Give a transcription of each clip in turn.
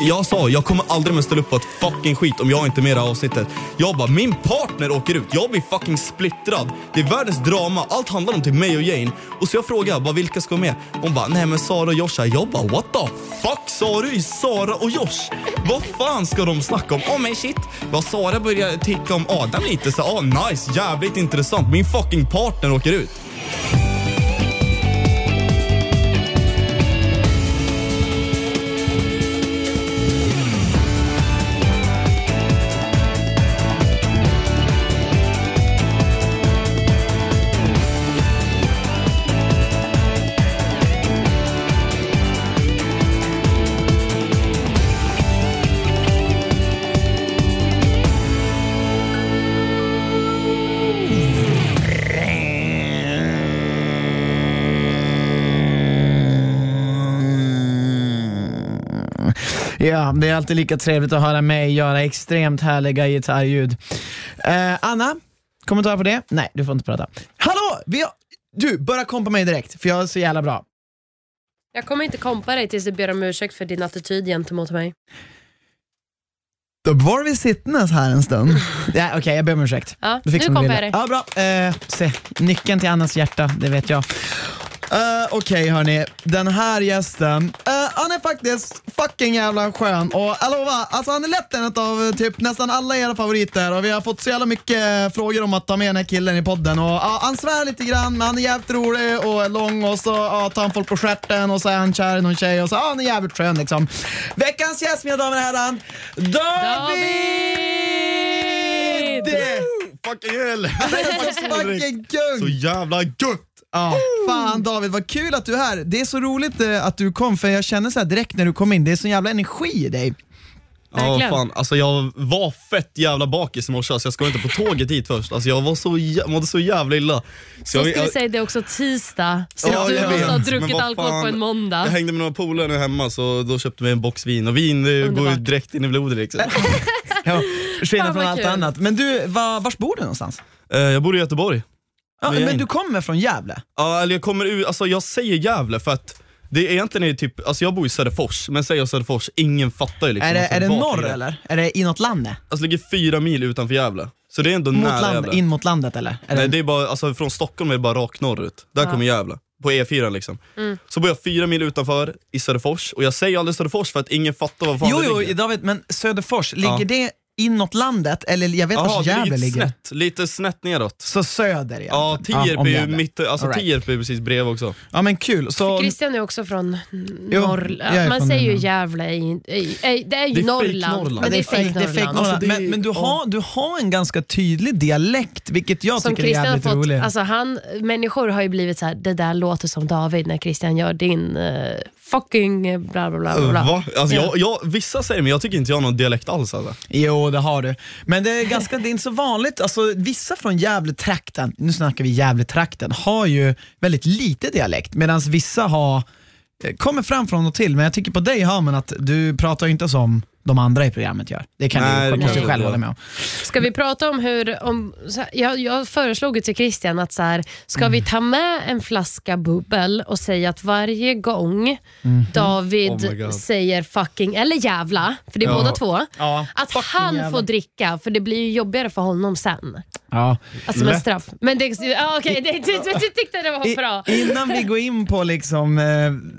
Jag sa, jag kommer aldrig mer ställa upp på ett fucking skit om jag inte är med i det här avsnittet. Jag bara, min partner åker ut, jag blir fucking splittrad. Det är världens drama, allt handlar om typ mig och Jane. Och så jag frågar, bara, vilka ska vara med? Hon bara, nej men Sara och Josh här. Jag bara, what the fuck sa du? Sara och Josh? Vad fan ska de snacka om? Åh oh, men shit, vad Sara börjar ticka om Adam lite så, åh oh, nice, jävligt intressant. Min fucking partner åker ut. Ja, det är alltid lika trevligt att höra mig göra extremt härliga gitarrljud. Eh, Anna, kommentar på det? Nej, du får inte prata. Hallå! Vi har... Du, börja kompa mig direkt, för jag är så jävla bra. Jag kommer inte kompa dig tills du ber om ursäkt för din attityd gentemot mig. Då var vi sittandes här en stund. ja, Okej, okay, jag ber om ursäkt. Ja, nu kompar jag dig. Ja, bra. Eh, se. Nyckeln till Annas hjärta, det vet jag. Uh, Okej okay, hörni, den här gästen, uh, han är faktiskt fucking jävla skön. Och jag lovar, alltså han är lätt en av eh, typ nästan alla era favoriter. Och vi har fått så jävla mycket frågor om att ta med den här killen i podden. Och uh, han svär lite grann men han är jävligt rolig och lång. Och så uh, tar han folk på stjärten och så är han kär i någon tjej. Och så uh, han är jävligt skön liksom. Veckans gäst mina damer och herrar, David! David! Fucking hell! fucking! Så jävla gött! Ja, fan David, vad kul att du är här. Det är så roligt eh, att du kom, för jag känner så här direkt när du kom in, det är sån jävla energi i dig. Ja Verkligen. fan, alltså jag var fett jävla bakis i morse så jag ska inte på tåget hit först. Alltså jag var så, jä- mådde så jävla illa. Så jag skulle säga det är också tisdag, så Ja, du jag måste vet. ha Men druckit vad alkohol fan, på en måndag. Jag hängde med några polare nu hemma så då köpte vi en box vin och vin det går ju Underbart. direkt in i blodet liksom. Ja, skillnad Fan, från vad allt kul. annat. Men du, var, vars bor du någonstans? Eh, jag bor i Göteborg. Ja, men du kommer från Gävle? Ja, eller jag kommer ut, alltså jag säger Gävle för att det är egentligen är typ, alltså jag bor i Söderfors, men säger jag Söderfors, ingen fattar ju liksom. är det, alltså, är det norr ligger. eller? Är det inåt landet? Alltså det ligger fyra mil utanför Gävle. Så det är ändå Mot nära land, Gävle. in mot landet eller? Är Nej det, är bara, alltså från Stockholm är det bara rakt norrut. Där Ja. kommer Gävle. På E4 liksom. Mm. Så bor jag fyra mil utanför i Söderfors, och jag säger aldrig Söderfors för att ingen fattar vad fan jo, det jo, ligger. David, men Söderfors, ligger Ja. det inåt landet? Eller jag vet Jaha, var Gävle ligger snett, lite snett neråt. Så söder egentligen? Ja, Tierp om är mitt, alltså All right. Tierp är precis bredvid också. Ja men kul. Så, Christian är också från Jo, norr. jag är Man från säger ju Norrland. Gävle, i, i, i, det är ju Det är Norrland, Norrland. men det är fake det är fake Norrland. Norrland. Alltså, det är- men men du, ja. har, du har en ganska tydlig dialekt, vilket jag Som tycker är Christian har jävligt fått, roligt. alltså han, människor har ju blivit så här: det där låter som David när Christian gör din eh, fucking eh, bla bla bla. bla. Va? Alltså, Ja. jag, jag, vissa säger men jag tycker inte jag har någon dialekt alls alltså. Jo, det har du. Men det är, ganska, det är inte så vanligt. Alltså, vissa från Gävletrakten, nu snackar vi Gävletrakten, har ju väldigt lite dialekt medan vissa har, eh, kommer fram från och till. Men jag tycker på dig hör man att du pratar ju inte som de andra i programmet gör. Det kan Nej, du, det måste du själv hålla med om. Ska vi prata om hur, om, så här, jag, jag föreslog ju till Christian att så här, ska Mm. vi ta med en flaska bubbel och säga att varje gång Mhm. David Oh säger fucking eller jävla, för det är Ja. båda två, Ja, att fucking han jävla. får dricka för det blir ju jobbigare för honom sen. Ja. Alltså med straff. Men det, ja, okej, det, du, du tyckte det var bra. I, innan vi går in på liksom, eh,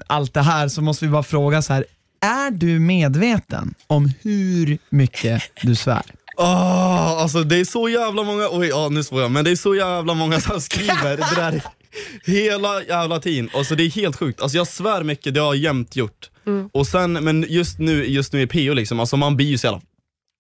allt det här så måste vi bara fråga så här. Är du medveten om hur mycket du svär? Oh, alltså det är så jävla många, oj ja nu svor jag, men det är så jävla många som skriver det där hela jävla tiden. Alltså det är helt sjukt, alltså jag svär mycket, det har jag jämt gjort. Och sen, men just nu, just nu i PO liksom, alltså man blir ju så jävla,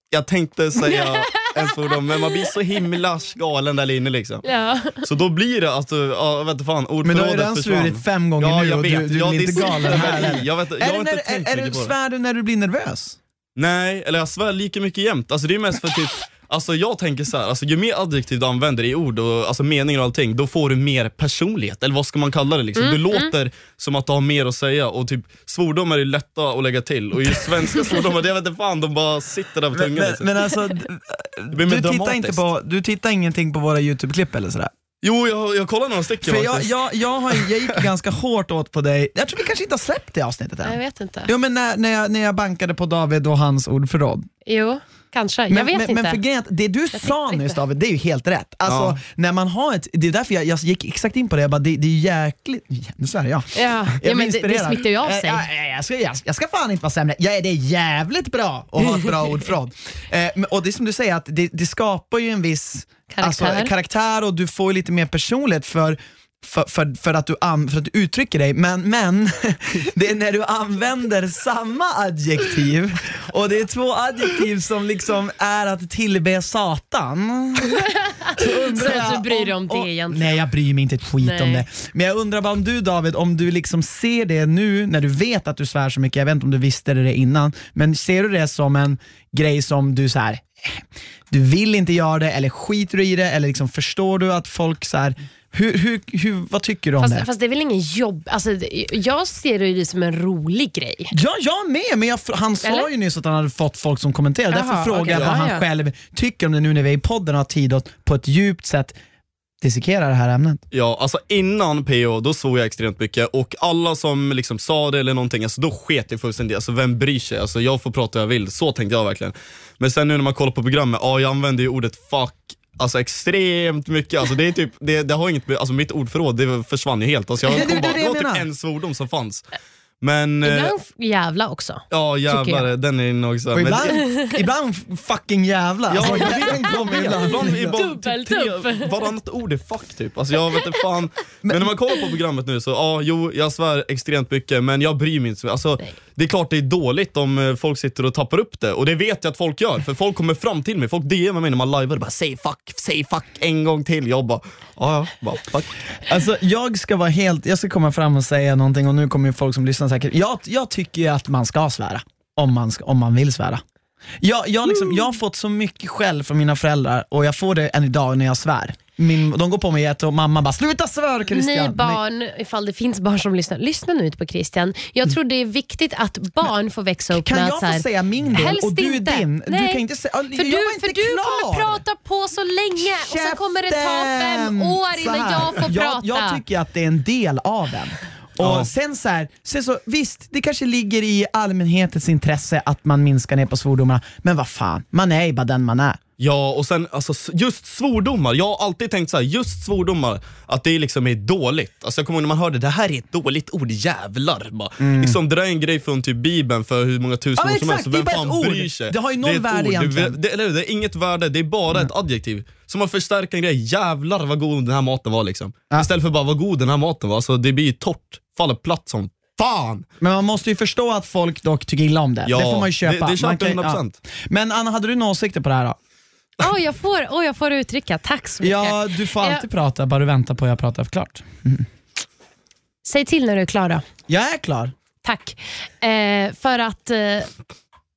jag tänkte säga en svordom, men man blir så himla galen där inne liksom. Ja. Så då blir det, alltså, ja, vet fan, Men du har ju ordförrådet redan svurit fem gånger Ja, nu jag och vet. du, du Ja, blir det är inte galen här? Jag vet- jag är det när, är, är det. Svär du när du blir nervös? Nej, eller jag svär lika mycket jämt. Alltså det är mest för typ, alltså jag tänker så här, alltså ju mer adjektiv du använder i ord och alltså meningar och allting, då får du mer personlighet. Eller vad ska man kalla det liksom? Mm, du låter som att du har mer att säga och typ svordomar är lätta att lägga till. Och just svenska svordomar, det jag vet inte fan, de bara sitter där på Men, tungan. men, liksom. men alltså, du tittar, inte på, du tittar ingenting på våra YouTube-klipp eller sådär? Jo, jag, jag kollar några stycken För jag, jag, jag, har, jag gick ganska hårt åt på dig, jag tror vi kanske inte har släppt det avsnittet Jag än. vet inte. Jo men när, när, jag, när jag bankade på David och hans ordförråd. Jo, kanske. Jag Men, vet men, inte. men för grejen det du sa tänkte nyss. David, det är ju helt rätt. Alltså, Ja. när man har ett, det är därför jag, jag gick exakt in på det, jag bara, det, det är jäkligt, nu svär jag. ja, Jag ja, men det, det smittar ju av Eh, sig. Ja, ja, jag, ska, jag, jag ska fan inte vara sämre. Jag är det jävligt bra att ha ett bra ordförråd. Eh, och det är som du säger, att det, det skapar ju en viss Karaktär. Alltså, karaktär och du får ju lite mer personlighet för för, för, för, att du an, för att du uttrycker dig, men, men det är när du använder samma adjektiv och det är två adjektiv som liksom är att tillbe Satan. Så undrar Så att du bryr dig om det egentligen. Nej jag bryr mig inte ett skit Nej. om det. Men jag undrar bara om du David, om du liksom ser det nu när du vet att du svär så mycket, jag vet inte om du visste det innan, men ser du det som en grej som du så här. du vill inte göra det eller skiter du i det eller liksom förstår du att folk så här, hur, hur, hur, vad tycker du om det? Fast, fast det är väl ingen jobb... Alltså, jag ser det som en rolig grej. Ja, jag med, men jag, han sa Eller? ju nyss att han hade fått folk som kommenterade. Därför frågar okej, jag vad ja, han ja. själv tycker om det nu när vi är i podden och har tid att på ett djupt sätt dissekera det här ämnet. Ja, alltså innan PO, då såg jag extremt mycket och alla som liksom sa det eller någonting, alltså då sket jag fullständigt Alltså vem bryr sig? Alltså jag får prata hur jag vill, så tänkte jag verkligen. Men sen nu när man kollar på programmet, ja jag använder ju ordet fuck Alltså extremt mycket, alltså det är typ, det, det har inget, alltså mitt ordförråd det försvann ju helt. Alltså jag Det- kom det bara, det var typ en svordom som fanns. Men, eh, Ibland jävla också. ja jävlar, den är nog så. Och Men ibland, ibland fucking jävla. Ja, Alltså, ibland. Ibland Dubbelt typ varannat ord är fuck typ. Alltså jag vet inte fan. Men när man kollar på programmet nu så, ja jo jag svär extremt mycket men jag bryr mig inte så alltså, Nej. Det är klart det är dåligt om eh, folk sitter och tappar upp det och det vet jag att folk gör för folk kommer fram till mig, folk DMar mig när man livear och bara säg fuck, säg fuck en gång till. Jag bara, ja ja, bara fuck. Alltså, jag ska vara helt, jag ska komma fram och säga någonting och nu kommer ju folk som lyssnar säkert, jag, jag tycker ju att man ska svära. Om man, ska, om man vill svära. Jag, jag, liksom, jag har fått så mycket skäll från mina föräldrar och jag får det än idag när jag svär. Min, de går på mig jätte och mamma bara “sluta svär Christian”. Ni barn, ifall det finns barn som lyssnar, lyssna nu inte på Christian. Jag tror det är viktigt att barn får växa upp Kan med jag att så här, få säga min del och du inte. din? Du Nej. kan inte säga- för jag du, var inte för du kommer prata på så länge och sen kommer det ta fem Käften! år innan jag får prata. Jag, jag tycker att det är en del av en. Och Ja. sen så här, sen så, visst, det kanske ligger i allmänhetens intresse att man minskar ner på svordomarna, men vad fan, man är ju bara den man är. Ja och sen alltså, just svordomar, jag har alltid tänkt så här, just svordomar, att det liksom är dåligt. Alltså jag kommer ihåg när man hörde det här är ett dåligt ord, jävlar. Bara. Liksom, det där är en grej från typ bibeln för hur många tusen Ja, år som helst, vem fan ord. bryr sig? Det har ju noll värde ord. egentligen. Det, eller det är inget värde, det är bara ett adjektiv. Som att förstärka en grej, jävlar vad god den här maten var liksom. Ja. Istället för bara vad god den här maten var, så det blir ju torrt, faller platt som fan. Men man måste ju förstå att folk dock tycker illa om det. Ja, det får man ju köpa. det- det köper Man kan- 100%. Men Anna, hade du några åsikter på det här då? Åh, jag, får, åh, jag får uttrycka, tack så mycket. Ja, du får alltid Ja. prata, bara du väntar på att jag pratar klart. Säg till när du är klar då. Jag är klar. Tack. Eh, för att eh,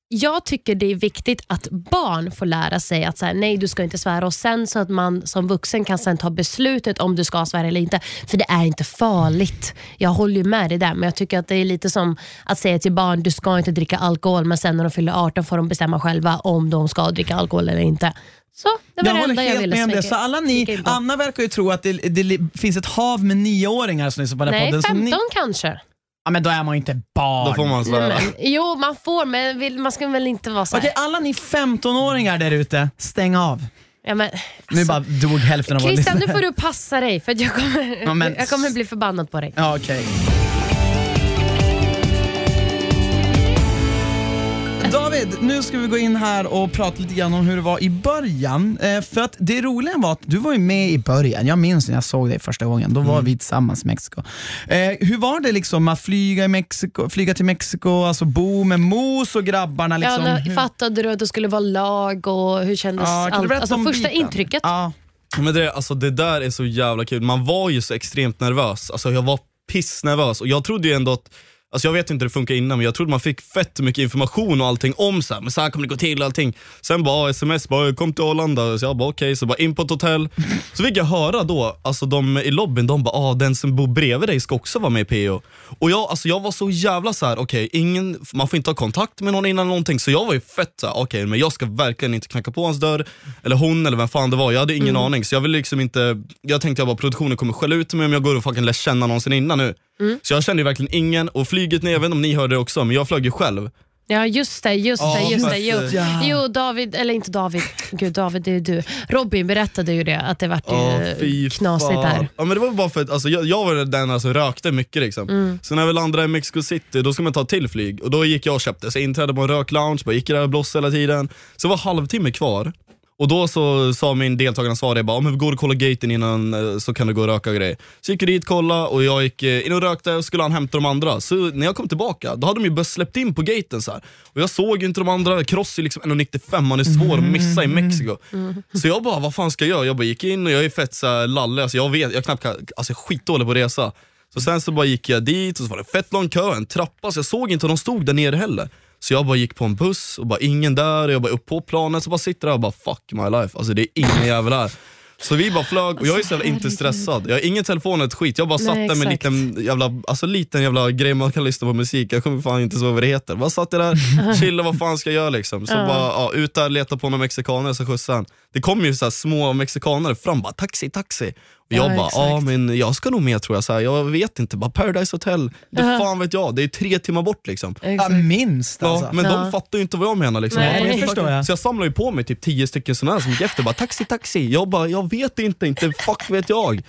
jag tycker det är viktigt att barn får lära sig att så här, nej du ska inte svära och sen så att man som vuxen kan sen ta beslutet om du ska svära eller inte. För det är inte farligt. Jag håller ju med dig där men jag tycker att det är lite som att säga till barn du ska inte dricka alkohol men sen när de fyller 18 får de bestämma själva om de ska dricka alkohol eller inte. Så det var Jag det håller enda jag ville med om det. Så alla ni. Anna verkar ju tro att det, det finns ett hav med nioåringar som lyssnar på den här Nej, podden. 15 som ni, kanske. Ja, men då är man ju inte barn. Då får man svära. Men, jo, man får men vill- man ska väl inte vara så här. Okej, alla ni 15-åringar där ute, stäng av. Ja, men, Nu bara dog hälften av Christian, nu får du passa dig för att jag kommer, Ja, men- jag kommer bli förbannad på dig. Ja, okej. Nu ska vi gå in här och prata lite grann om hur det var i början. Eh, för att det roliga var att du var ju med i början. Jag minns när jag såg dig första gången. Då var vi tillsammans i Mexiko. Eh, hur var det liksom att flyga, i Mexiko, flyga till Mexiko, alltså bo med Mos och grabbarna? Liksom? ja, när, Hur- fattade du att det skulle vara lag och hur kändes Ja, allt? Alltså, första biten? intrycket? Ja. Men det, alltså, det där är så jävla kul. Man var ju så extremt nervös. Alltså, jag var pissnervös och jag trodde ju ändå att Alltså jag vet inte hur det funkar innan men jag trodde man fick fett mycket information och allting om så här, men så här kommer det gå till och allting. Sen bara sms, bara kom till Arlanda. Så jag bara okej, okay. så bara in på ett hotell. Så fick jag höra då, alltså de i lobbyn, de bara ah, den som bor bredvid dig ska också vara med i PO. Och jag, alltså jag var så jävla så här: okej okay, man får inte ha kontakt med någon innan någonting. Så jag var ju fett såhär, okej okay, men jag ska verkligen inte knacka på hans dörr, eller hon eller vem fan det var. Jag hade ingen mm. aning. Så jag ville liksom inte, jag tänkte att produktionen kommer skälla ut mig om jag går och fucking lär känna någon sen innan nu. Mm. Så jag kände verkligen ingen och flyget ner, jag vet inte om ni hörde det också, men jag flög ju själv. Ja just det, just det. just det. Jo, ja. jo, David, eller inte David, gud David det är du. Robin berättade ju det, att det vart oh, knasigt där. Ja, men det var bara för att alltså, jag, jag var den som alltså, rökte mycket. Liksom. Mm. Så när vi landade i Mexico City, då ska man ta till flyg. Och Då gick jag och köpte så inträde på en röklounge, bara gick där och blossade hela tiden. Så det var halvtimme kvar. Och då så sa min deltagaransvarig bara, om vi går och kollar gaten innan eh, så kan du gå och röka och grejer. Så gick jag dit, kolla och jag gick eh, in och rökte och skulle han hämta de andra. Så när jag kom tillbaka, då hade de ju bara släppt in på gaten så här. Och jag såg ju inte de andra, Cross är liksom 1,95, man är svår att missa i Mexiko. Så jag bara, vad fan ska jag göra? Jag bara gick in och jag är fett så lalle, alltså jag vet, jag knappt kan, alltså jag är skitdålig på att resa. Så sen så bara gick jag dit och så var det fett lång kö, en trappa, så jag såg inte att de stod där nere heller. Så jag bara gick på en buss och bara ingen där, jag bara upp på planet, så bara sitter där och bara fuck my life, alltså det är ingen jävel där. Så vi bara flög och jag är så inte stressad. Jag har ingen telefon ett skit. Jag bara satt där med en liten jävla, alltså liten jävla grej man kan lyssna på musik. Jag kommer fan inte ihåg vad det heter. Bara satt jag där, chillade, vad fan ska jag göra liksom? Så bara ja, ut där, leta på några mexikaner så skjutsade han. Det kom ju så här små mexikaner fram, bara taxi, taxi. Och jag ja, bara, ja men jag ska nog med tror jag. Så här, jag vet inte, bara Paradise Hotel, det uh -huh. fan vet jag. Det är tre timmar bort liksom. Ja, minst alltså. Ja, men ja. de fattar ju inte vad jag menar. Liksom. Nej, jag förstår jag. Så jag samlar ju på mig typ tio stycken sådana som gick efter, bara taxi, taxi. Jag bara, jag vet inte, inte fuck vet jag.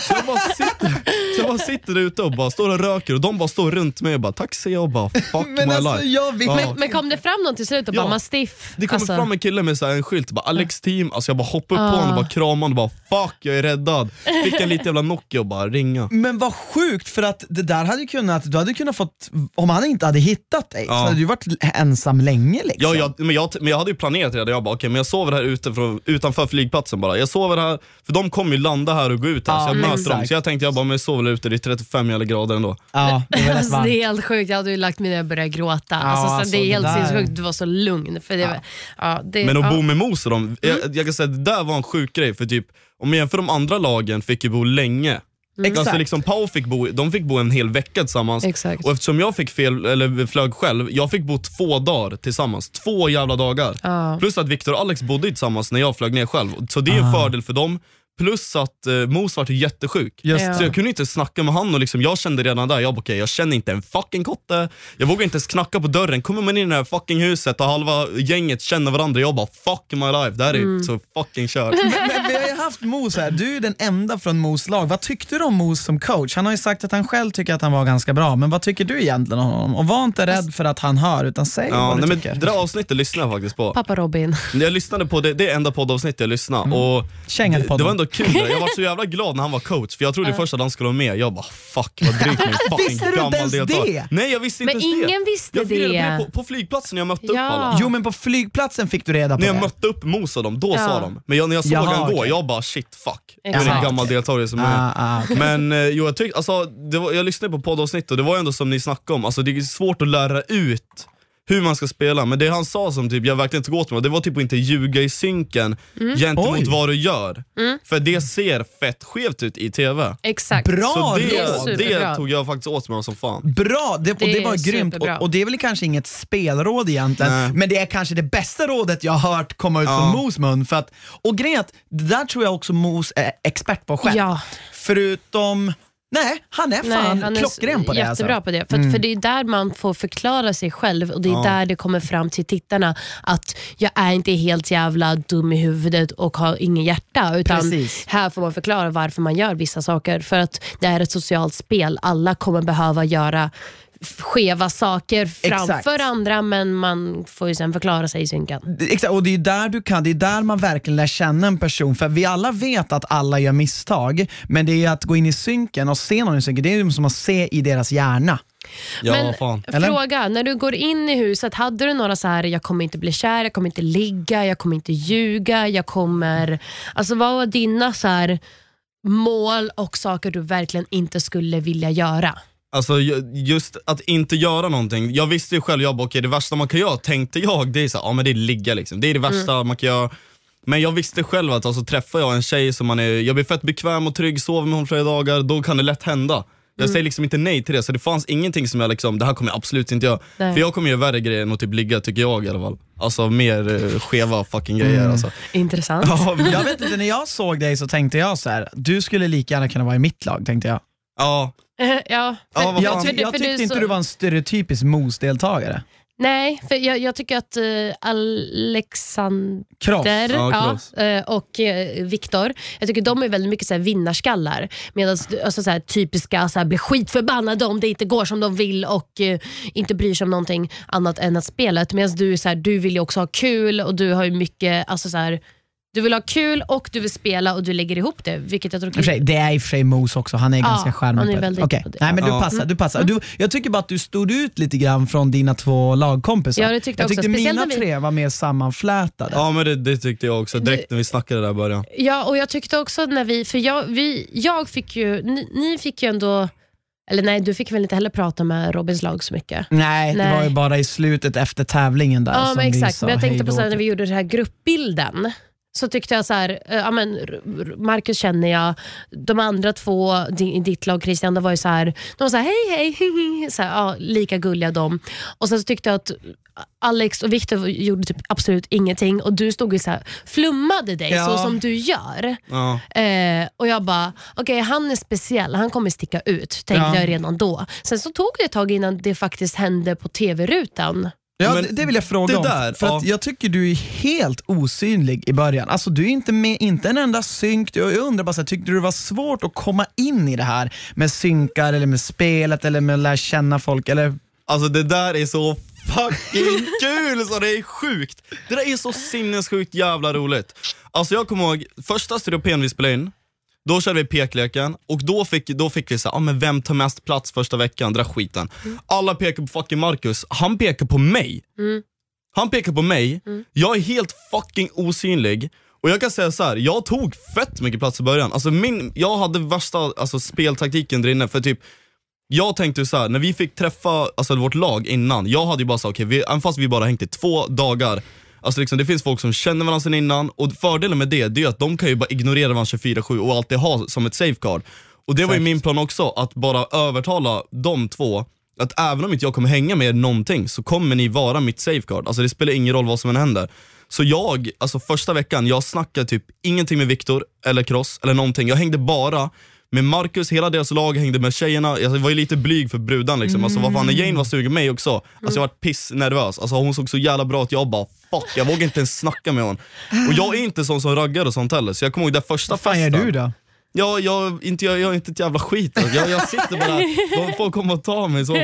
Så jag bara sitter, så jag bara sitter ute och bara står och röker och de bara står runt mig och bara taxi, jag bara fuck men my alltså, life. Jag vet. Men, men, kom det fram någon till slut och bara mastiff? Det kommer alltså. fram en kille med så en skylt, bara Alex team, alltså jag bara hoppar upp på honom och bara kramar honom och bara fuck jag är räddad. Fick en lite jävla Nokia och bara ringa. Men vad sjukt för att det där hade kunnat, du hade kunnat fått, om han inte hade hittat dig ja. så hade du varit ensam länge liksom. Ja, jag, men, jag, men jag hade ju planerat redan, jag bara okej okay, men jag sover här ute för, utanför flygplatsen bara. Jag sover här, för de kommer ju landa här och gå ut här ja, så jag möter exakt. dem. Så jag tänkte jag bara, men jag sover ute, det är 35 grader ändå. Ja, det, är alltså, det är helt sjukt, jag hade ju lagt mig ner och börjat gråta. Ja, alltså, så alltså, det är helt sinnessjukt, du var så lugn. För det, ja. det, men att bo med Mos och dem, mm. jag, jag kan säga det där var en sjuk grej för typ om man jämför de andra lagen fick ju bo länge. Mm. Alltså liksom Pau fick bo, de fick bo en hel vecka tillsammans Exakt. och eftersom jag fick fel, eller flög själv, jag fick bo två dagar tillsammans. Två jävla dagar. Ah. Plus att Viktor och Alex bodde tillsammans när jag flög ner själv. Så det är en ah. fördel för dem. Plus att eh, Mos var jättesjuk. Just. Så jag kunde inte snacka med honom och liksom, jag kände redan där, jag, okay, jag känner inte en fucking kotte. Jag vågar inte ens knacka på dörren. Kommer man in i det här fucking huset och halva gänget känner varandra, jag bara fuck my life. Det här är mm. så fucking kört. men, men, vi har ju haft Mos här, du är den enda från Mos lag. Vad tyckte du om Mos som coach? Han har ju sagt att han själv tycker att han var ganska bra, men vad tycker du egentligen om honom? Och var inte rädd för att han hör, utan säg ja, vad du nej, tycker. Men, det där avsnittet lyssnade jag faktiskt på. Pappa Robin. Jag lyssnade på det, det är enda poddavsnittet jag lyssnade. Mm. Och det, det var ändå kul, jag var så jävla glad när han var coach, för jag trodde uh. först att han skulle vara med. Jag bara fuck vad drygt med en fucking gammal deltagare. Nej jag visste inte men ens ingen det. visste jag det. det på, på flygplatsen när jag mötte ja. upp alla. Jo men på flygplatsen fick du reda på när det. Jag mötte upp Mos och dem, då ja. sa de. Men jag, när jag såg Jaha, han gå, okay. jag bara shit fuck. Nu är det en gammal deltagare som är ah, ah. Men eh, jo, jag, tyck, alltså, var, jag lyssnade på poddavsnittet och det var ändå som ni snackade om, alltså, det är svårt att lära ut hur man ska spela, men det han sa som typ jag verkligen tog åt mig, det var typ att inte ljuga i synken mm. gentemot Oj. vad du gör. Mm. För det ser fett skevt ut i TV. Exakt. Bra Så det, det tog jag faktiskt åt mig som fan. Bra, det, och det, det var grymt. Och, och, det är väl kanske inget spelråd egentligen, Nej. men det är kanske det bästa rådet jag har hört komma ut ja. från Mos mun. För att, och grejen att, det där tror jag också Mos är expert på själv. Ja. Förutom Nej, han är fan Nej, han klockren på det. Jättebra alltså. på det. För, mm. för det är där man får förklara sig själv och det är ja. där det kommer fram till tittarna att jag är inte helt jävla dum i huvudet och har ingen hjärta. Utan Precis. här får man förklara varför man gör vissa saker. För att det är ett socialt spel. Alla kommer behöva göra skeva saker framför Exakt. andra men man får ju sen förklara sig i synken. Exakt, och det är där du kan, det är där man verkligen lär känna en person. För vi alla vet att alla gör misstag, men det är att gå in i synken och se någon i synken, det är som att se i deras hjärna. Ja, men fan. fråga, när du går in i huset, hade du några så här, jag kommer inte bli kär, jag kommer inte ligga, jag kommer inte ljuga, jag kommer... Alltså vad var dina så här, mål och saker du verkligen inte skulle vilja göra? Alltså ju- just att inte göra någonting. Jag visste ju själv, jag bara, okej det värsta man kan göra tänkte jag, det är så här, ja men det är ligga liksom. Det är det värsta man kan göra. Men jag visste själv att alltså, träffar jag en tjej som man är, jag blir fett bekväm och trygg, sover med hon flera dagar, då kan det lätt hända. Jag säger liksom inte nej till det, så det fanns ingenting som jag liksom, det här kommer jag absolut inte göra. Nej. För jag kommer göra värre grejer än att typ ligga tycker jag i alla fall. Alltså mer eh, skeva fucking grejer alltså. Intressant. Ja, jag vet inte, när jag såg dig så tänkte jag så här. du skulle lika gärna kunna vara i mitt lag tänkte jag. Ja, ja, för, Ja, Jag, ty- jag tyckte du inte så- du var en stereotypisk mos-deltagare. Nej, för jag, jag tycker att uh, Alexander Kross. Ja, ja, eh, och uh, Viktor, jag tycker de är väldigt mycket så här vinnarskallar. Medan alltså, så här, typiska så här, blir skitförbannade om det inte går som de vill och eh, inte bryr sig om någonting annat än att spelet. Medan du, är så här, du vill ju också ha kul och du har ju mycket, alltså så du vill ha kul och du vill spela och du lägger ihop det. Vilket jag tror sig, det är i och för sig Mos också, han är Ja, ganska charmig. det. Okej. det. Nej men du passar. Du passar. Du, jag tycker bara att du stod ut lite grann från dina två lagkompisar. Ja, det tyckte jag också. tyckte mina vi- tre var mer sammanflätade. ja men det, det tyckte jag också direkt när vi snackade där i början. Ja, och jag tyckte också när vi, för jag, vi, jag fick ju, ni, ni fick ju ändå, eller nej du fick väl inte heller prata med Robins lag så mycket. Nej, det Nej. var ju bara i slutet efter tävlingen där Ja som men vi exakt, sa men jag tänkte på så när vi gjorde den här gruppbilden så tyckte jag så här, eh, ja, men, Marcus känner jag, de andra två i ditt lag Christian, de var ju så här, de var så här hej hej, hihi", så här, ja, lika gulliga de. Och sen så tyckte jag att Alex och Viktor gjorde typ absolut ingenting och du stod ju så här, flummade dig Ja. så som du gör. Ja. Eh, och jag bara, okej han är speciell, han kommer sticka ut, tänkte Ja. jag redan då. Sen så tog det ett tag innan det faktiskt hände på tv-rutan. Ja, Men det, vill jag fråga om. där, för att ja. jag tycker du är helt osynlig i början. Alltså Du är inte med, inte en enda synk. Jag undrar bara, så här, tyckte du det var svårt att komma in i det här med synkar, eller med spelet, eller med att lära känna folk? Eller? Alltså det där är så fucking kul så det är sjukt. Det där är så sinnessjukt jävla roligt. Alltså jag kommer ihåg, första Styropen vi spelade in, då körde vi pekleken och då fick, då fick vi säga, ah, men vem tar mest plats första veckan, dra skiten. Alla pekar på fucking Marcus, han pekar på mig. Han pekar på mig, jag är helt fucking osynlig. Och jag kan säga så här, jag tog fett mycket plats i början. Alltså min, jag hade värsta alltså, speltaktiken där inne för typ jag tänkte så här, när vi fick träffa alltså, vårt lag innan, jag hade ju bara sagt okej, vi även fast vi bara hängt i två dagar, alltså liksom, det finns folk som känner varandra sedan innan och fördelen med det, det är att de kan ju bara ignorera varandra 24-7 och alltid ha som ett safeguard. Och det var ju min plan också, att bara övertala de två att även om inte jag kommer hänga med er någonting så kommer ni vara mitt safeguard. Alltså det spelar ingen roll vad som än händer. Så jag, alltså första veckan, jag snackade typ ingenting med Viktor eller Kross eller någonting. Jag hängde bara med Marcus, hela deras lag hängde med tjejerna. Jag var ju lite blyg för brudan liksom. Alltså vad fan, när Jane var sugen på mig också, alltså jag var pissnervös. Alltså hon såg så jävla bra att jag bara fuck, jag vågar inte ens snacka med hon. Och jag är inte sån som raggar och sånt heller, så jag kommer ihåg den första Vad fan gör festen. du då? Ja, jag, inte, jag, jag är inte ett jävla skit. Alltså. Jag, jag sitter bara de får komma och ta mig så bara.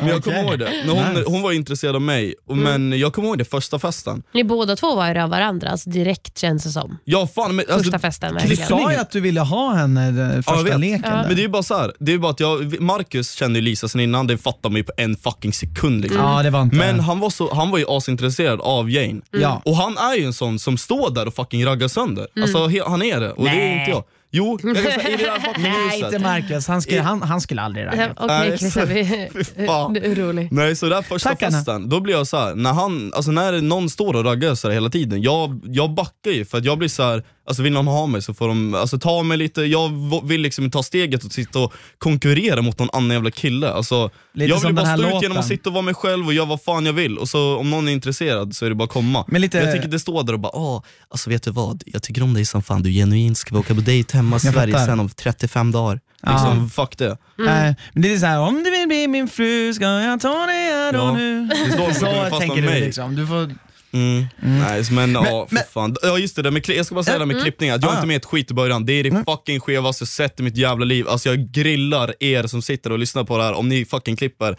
Men jag kommer ihåg det. När hon, Nice. hon var intresserad av mig, och, men jag kommer ihåg det första festen. Ni båda två var ju av varandra, alltså direkt känns det som. Ja, fan, men, alltså, Första festen Du verkligen. sa ju att du ville ha henne eh, Ja, jag första vet. leken. Ja. där. Men det är ju bara så här. det är ju bara att jag, Marcus kände ju Lisa sen innan, det fattar man ju på en fucking sekund liksom. Ja, det var inte... Men han var, så, han var ju asintresserad av Jane. Ja. Och han är ju en sån som står där och fucking raggar sönder. Alltså he, han är det, och det är inte jag. Jo, jag kan säga, Nej, inte Marcus. Han skulle, han, han skulle aldrig ragga. Okej fy fan. du är rolig. Nej, så där första Tack, Anna. festen, då blir jag så här, när han, alltså när någon står och raggar så här hela tiden, jag, jag backar ju för att jag blir så här, alltså vill någon ha mig så får de, alltså ta mig lite, jag vill liksom ta steget och sitta och konkurrera mot någon annan jävla kille. Alltså, Lite jag vill bara stå ut låten. genom att sitta och vara mig själv och göra vad fan jag vill. Och så om någon är intresserad så är det bara att komma. Men lite- Jag tycker det står där och bara, åh, alltså vet du vad, jag tycker om dig som fan, du är genuin, ska vi åka på dejt hemma i Sverige sen om 35 dagar? Ja. Liksom, fuck det. Nej, men det är så här, om du vill bli min fru ska jag ta dig här och Ja. nu. Det står Så fast tänker du liksom. Du får... Mm. Nej, men, ja, för men- fan. Ja just det, där med, jag ska bara säga det där med klippningar, jag är Ah. inte med ett skit i början. Det är det fucking skevaste jag sett i mitt jävla liv. Alltså jag grillar er som sitter och lyssnar på det här om ni fucking klipper.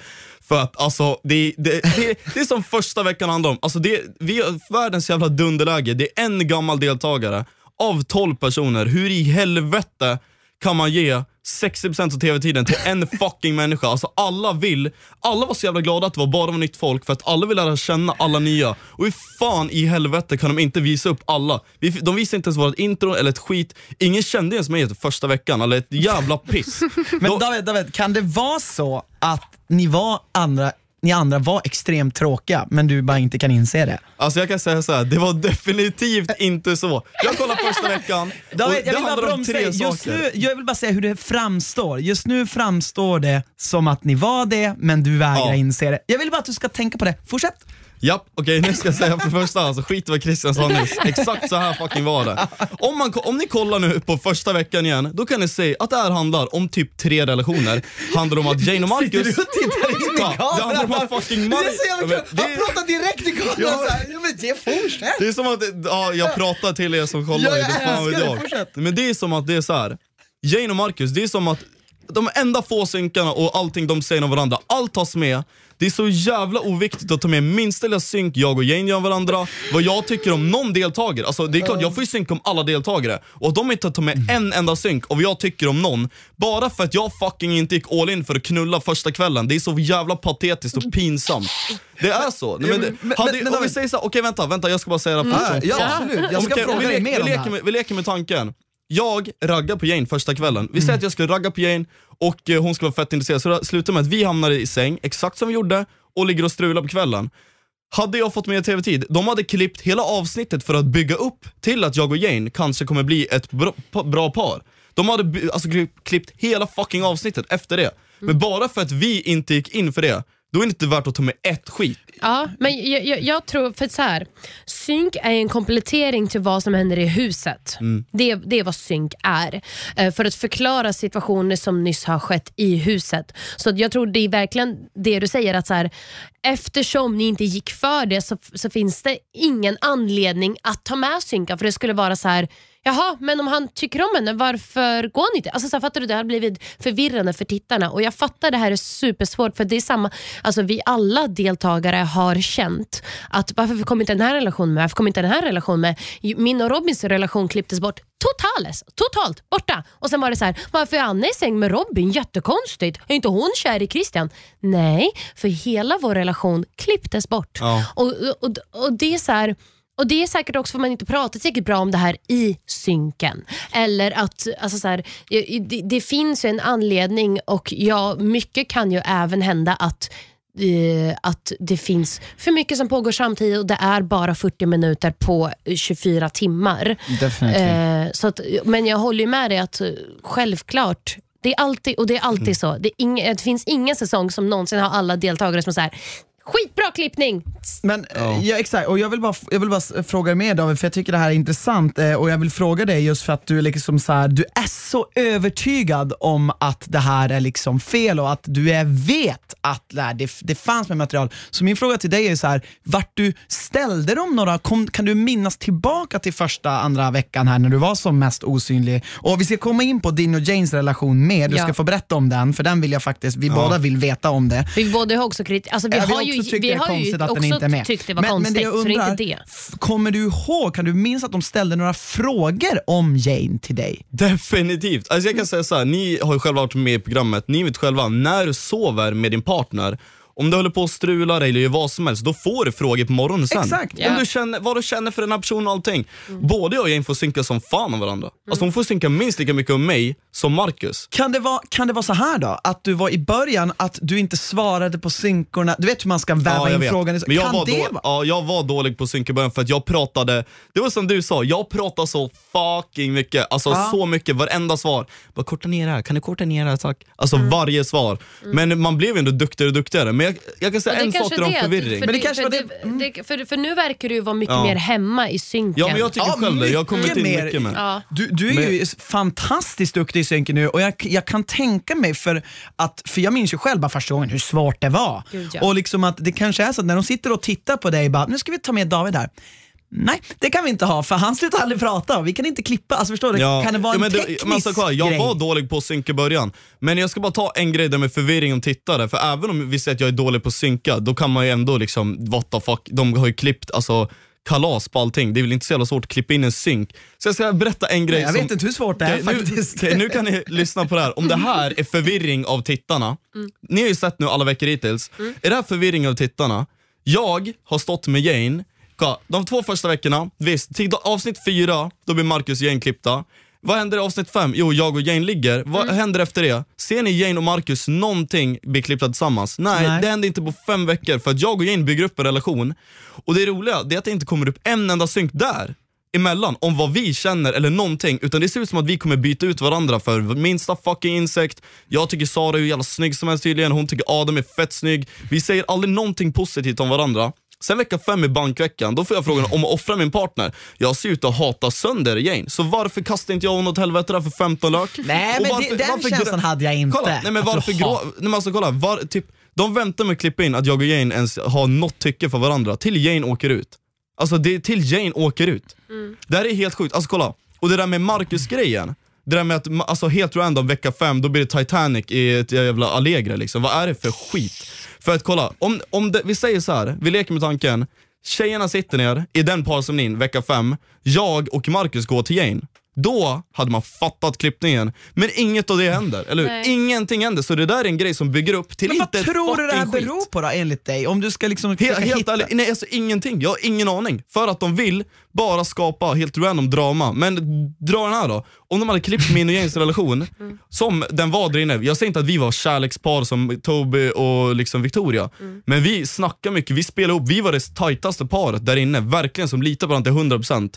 För att alltså, det, det, det, det är som första veckan handlar om. Alltså det, vi har världens jävla dunderläge. Det är en gammal deltagare av 12 personer. Hur i helvete kan man ge 60% av tv-tiden till en fucking människa. Alltså alla vill, alla var så jävla glada att det var bara var nytt folk för att alla vill lära känna alla nya. Och hur fan i helvete kan de inte visa upp alla? Vi, de visade inte ens vårt intro eller ett skit. Ingen kände ens mig första veckan, eller ett jävla piss. Men David, David, kan det vara så att ni var andra ni andra var extremt tråkiga, men du bara inte kan inse det. Alltså jag kan säga så här, det var definitivt inte så. Jag kollade första veckan och David, det jag vill bara handlar om bromsa tre dig. Just saker. nu, jag vill bara säga hur det framstår. Just nu framstår det som att ni var det, men du vägrar Ja. inse det. Jag vill bara att du ska tänka på det. Fortsätt. Japp, okej nu ska jag säga för det första, alltså, skit i vad Christian sa nyss. Exakt så här fucking var det. Om, man, om ni kollar nu på första veckan igen, då kan ni se att det här handlar om typ tre relationer. Handlar om att Jane och Marcus... Sitter du och tittar in i Ja, det handlar om kameran? att fucking Det Mar- är så jävla Ja, kul. men Han det- pratar direkt i kameran Ja. såhär. Ja, men det fortsätt. Det är som att, ja, jag pratar till er som kollar, Ja, jag det fan älskar det. jag. Fortsätt. Men det är som att det är så här. Jane och Marcus, det är som att de enda få synkarna och allting de säger om varandra, allt tas med. Det är så jävla oviktigt att ta med minsta lilla synk jag och Jane gör varandra, vad jag tycker om någon deltagare. Alltså det är klart, jag får ju synk om alla deltagare. Och att de inte tar med en enda synk och vad jag tycker om någon, bara för att jag fucking inte gick all in för att knulla första kvällen. Det är så jävla patetiskt och pinsamt. Det är så. Nej, men, det- Men- hade, men- om vi säger så här, okej vänta, vänta, jag ska bara säga det här som Ja, absolut. Jag ska Okej, fråga dig mer om det här. vi leker med tanken. Jag raggar på Jane första kvällen. Vi säger att jag ska ragga på Jane och eh, hon ska vara fett intresserad. Så det slutar med att vi hamnar i säng, exakt som vi gjorde, och ligger och strular på kvällen. Hade jag fått mer tv-tid, de hade klippt hela avsnittet för att bygga upp till att jag och Jane kanske kommer bli ett bra, bra par. De hade alltså, kli- klippt hela fucking avsnittet efter det. Men bara för att vi inte gick in för det, då är det inte värt att ta med ett skit. Ja, men jag, jag, jag tror, för så här, synk är en komplettering till vad som händer i huset. Det, det är vad synk är. Eh, för att förklara situationer som nyss har skett i huset. Så jag tror det är verkligen det du säger, att så här, eftersom ni inte gick för det så, så finns det ingen anledning att ta med synka. För det skulle vara så här, Jaha, men om han tycker om henne, varför går han inte? Alltså, så fattar du? Det har blivit förvirrande för tittarna och jag fattar det här är supersvårt för det är samma, alltså vi alla deltagare har känt att varför kom inte den här relationen med? Varför kom inte den här relationen med? Min och Robins relation klipptes bort totales, totalt borta. Och sen var det så här, varför är Anna i säng med Robin? Jättekonstigt. Är inte hon kär i Christian? Nej, för hela vår relation klipptes bort. Ja. Och, och, och det är så här, och Det är säkert också för att man inte pratar tillräckligt bra om det här i synken. Eller att, alltså så här, det, det finns ju en anledning och ja, mycket kan ju även hända att eh, att det finns för mycket som pågår samtidigt och det är bara 40 minuter på 24 timmar. Definitivt. Eh, så att, men jag håller ju med dig att självklart, det är alltid, och det är alltid Mm. så. Det, är inge, det finns ingen säsong som någonsin har alla deltagare som är så här, skitbra klippning, Men ja. ja exakt, och jag vill bara, jag vill bara fråga mer David, för jag tycker det här är intressant eh, och jag vill fråga dig just för att du är, liksom så här, du är så övertygad om att det här är liksom fel och att du är, vet att det, det, det fanns med material. Så min fråga till dig är så här, vart du ställde dem några, kom, kan du minnas tillbaka till första, andra veckan här när du var som mest osynlig? Och vi ska komma in på din och Janes relation mer, du Ja. ska få berätta om den, för den vill jag faktiskt, vi båda vill veta om det. Vi både har också kritik, alltså vi Ja, har ju, tyckt vi det är har ju konstigt att också den inte är med. tyckt det var men, konstigt, men det jag så det är undrar, inte det. kommer du ihåg, kan du minnas att de ställde några frågor om Jane till dig? Definitivt. Alltså jag kan säga så här, ni har ju själva varit med i programmet, ni vet själva, när du sover med din partner, om du håller på att strula eller gör vad som helst, då får du frågor på morgonen sen. Exakt. Om Ja. du känner, vad du känner för den här personen och allting. Både jag och Jane får synka som fan om varandra. Alltså hon får synka minst lika mycket om mig som Marcus. Kan det, vara, kan det vara så här då, att du var i början, att du inte svarade på synkorna, du vet hur man ska väva Ja, in vet. frågan? Men jag kan var, det då, vara? ja, jag var dålig på synk i början för att jag pratade, det var som du sa, jag pratade så fucking mycket. Alltså Ja. så mycket, varenda svar. Bara korta ner det här, kan du korta ner det här tack? Alltså Mm. varje svar. Men man blev ju ändå duktigare och duktigare. Men jag, jag kan säga en sak till om förvirring. För, Men det kanske för, var det- det, det, för, för nu verkar du ju vara mycket Ja. mer hemma i synken. Ja men jag tycker själv det, jag har kommit in mer. mycket med. Ja. Du, du är Men- ju fantastiskt duktig i synken nu och jag, jag kan tänka mig för att, för jag minns ju själv bara första gången hur svårt det var. Gud, ja. Och liksom att det kanske är så att när de sitter och tittar på dig, bara, nu ska vi ta med David här. Nej, det kan vi inte ha för han slutar aldrig prata. Vi kan inte klippa. Alltså förstår du? kan det vara en men du- teknisk men kolla, Jag grej? var dålig på att synka i början, men jag ska bara ta en grej där med förvirring om tittare. För även om vi säger att jag är dålig på att synka, då kan man ju ändå liksom, what the fuck, de har ju klippt alltså kalas på allting. Det är väl inte så jävla svårt att klippa in en synk. Så jag ska berätta en grej Jag som... vet inte hur svårt det är nu, faktiskt. okej, nu kan ni lyssna på det här. Om det här är förvirring av tittarna. Ni har ju sett nu alla veckor hittills. Är det här förvirring av tittarna? Jag har stått med Jane, kolla, de två första veckorna, visst, till avsnitt fyra, då blir Marcus klippta. Vad händer i avsnitt fem? Jo, jag och Jane ligger. Vad händer efter det? Ser ni Jane och Marcus någonting bli klippta tillsammans? Nej, Nej. det händer inte på fem veckor för att jag och Jane bygger upp en relation. Och det roliga det är att det inte kommer upp en enda synk där emellan om vad vi känner eller någonting utan det ser ut som att vi kommer byta ut varandra för minsta fucking insekt. Jag tycker Sara är hur jävla snygg som helst tydligen, hon tycker Adam är fett snygg. Vi säger aldrig någonting positivt om varandra. Sen vecka fem i bankveckan, då får jag frågan om att offra min partner. Jag ser ut att hata sönder Jane, så varför kastar inte jag honom åt helvete där för 15 lök? Nej, men varför- det, den varför känslan hade jag inte. Kolla, nej men varför grå... Nej, men alltså, kolla, var, typ, de väntar med att klippa in att jag och Jane ens har något tycke för varandra till Jane åker ut. Alltså det är till Jane åker ut. Det här är helt sjukt. Alltså kolla, och det där med Marcus-grejen. Det där med att, alltså helt random vecka fem, då blir det Titanic i ett jävla Allegre liksom. Vad är det för skit? För att kolla, om, om det, vi säger så här, vi leker med tanken, tjejerna sitter ner i den parceremonin vecka fem, jag och Marcus går till Jane. Då hade man fattat klippningen, men inget av det händer, eller hur? Nej. Ingenting händer, så det där är en grej som bygger upp till Men vad inte ett tror du det här fucking skit. beror på då enligt dig? Om du ska liksom Helt, försöka helt hitta... ärligt, nej alltså ingenting. Jag har ingen aning. För att de vill bara skapa helt random drama. Men dra den här då. Om de hade klippt min och Janes relation som den var där inne. Jag säger inte att vi var kärlekspar som Toby och liksom Victoria. Men vi snackar mycket, vi spelar ihop. Vi var det tajtaste paret där inne. Verkligen som litar på varandra till 100%.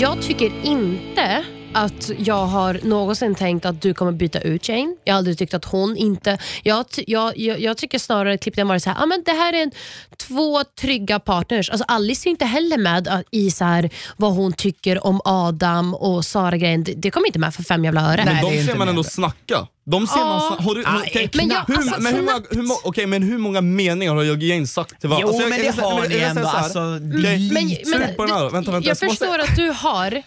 Jag tycker inte att jag har någonsin tänkt att du kommer byta ut Jane. Jag har aldrig tyckt att hon inte... Jag, jag, jag, jag tycker snarare klippningen varit så här, ah, men det här är en, två trygga partners. Alltså Alice är inte heller med att- i så här, vad hon tycker om Adam och Sara-grejen. Det, det kommer inte med för fem jävla öre. Men de ser man ändå snacka. De ser man, har du, Ah, okej, men jag- hur, alltså, men, hur, många, hur, okej, men hur många meningar har jag Jane sagt till varandra? Jo, Alltså, men jag- det jag- har jag- ni jag- jag- ändå. Alltså, okej, Men, den här då. Vänta, vänta. jag måste- förstår att du har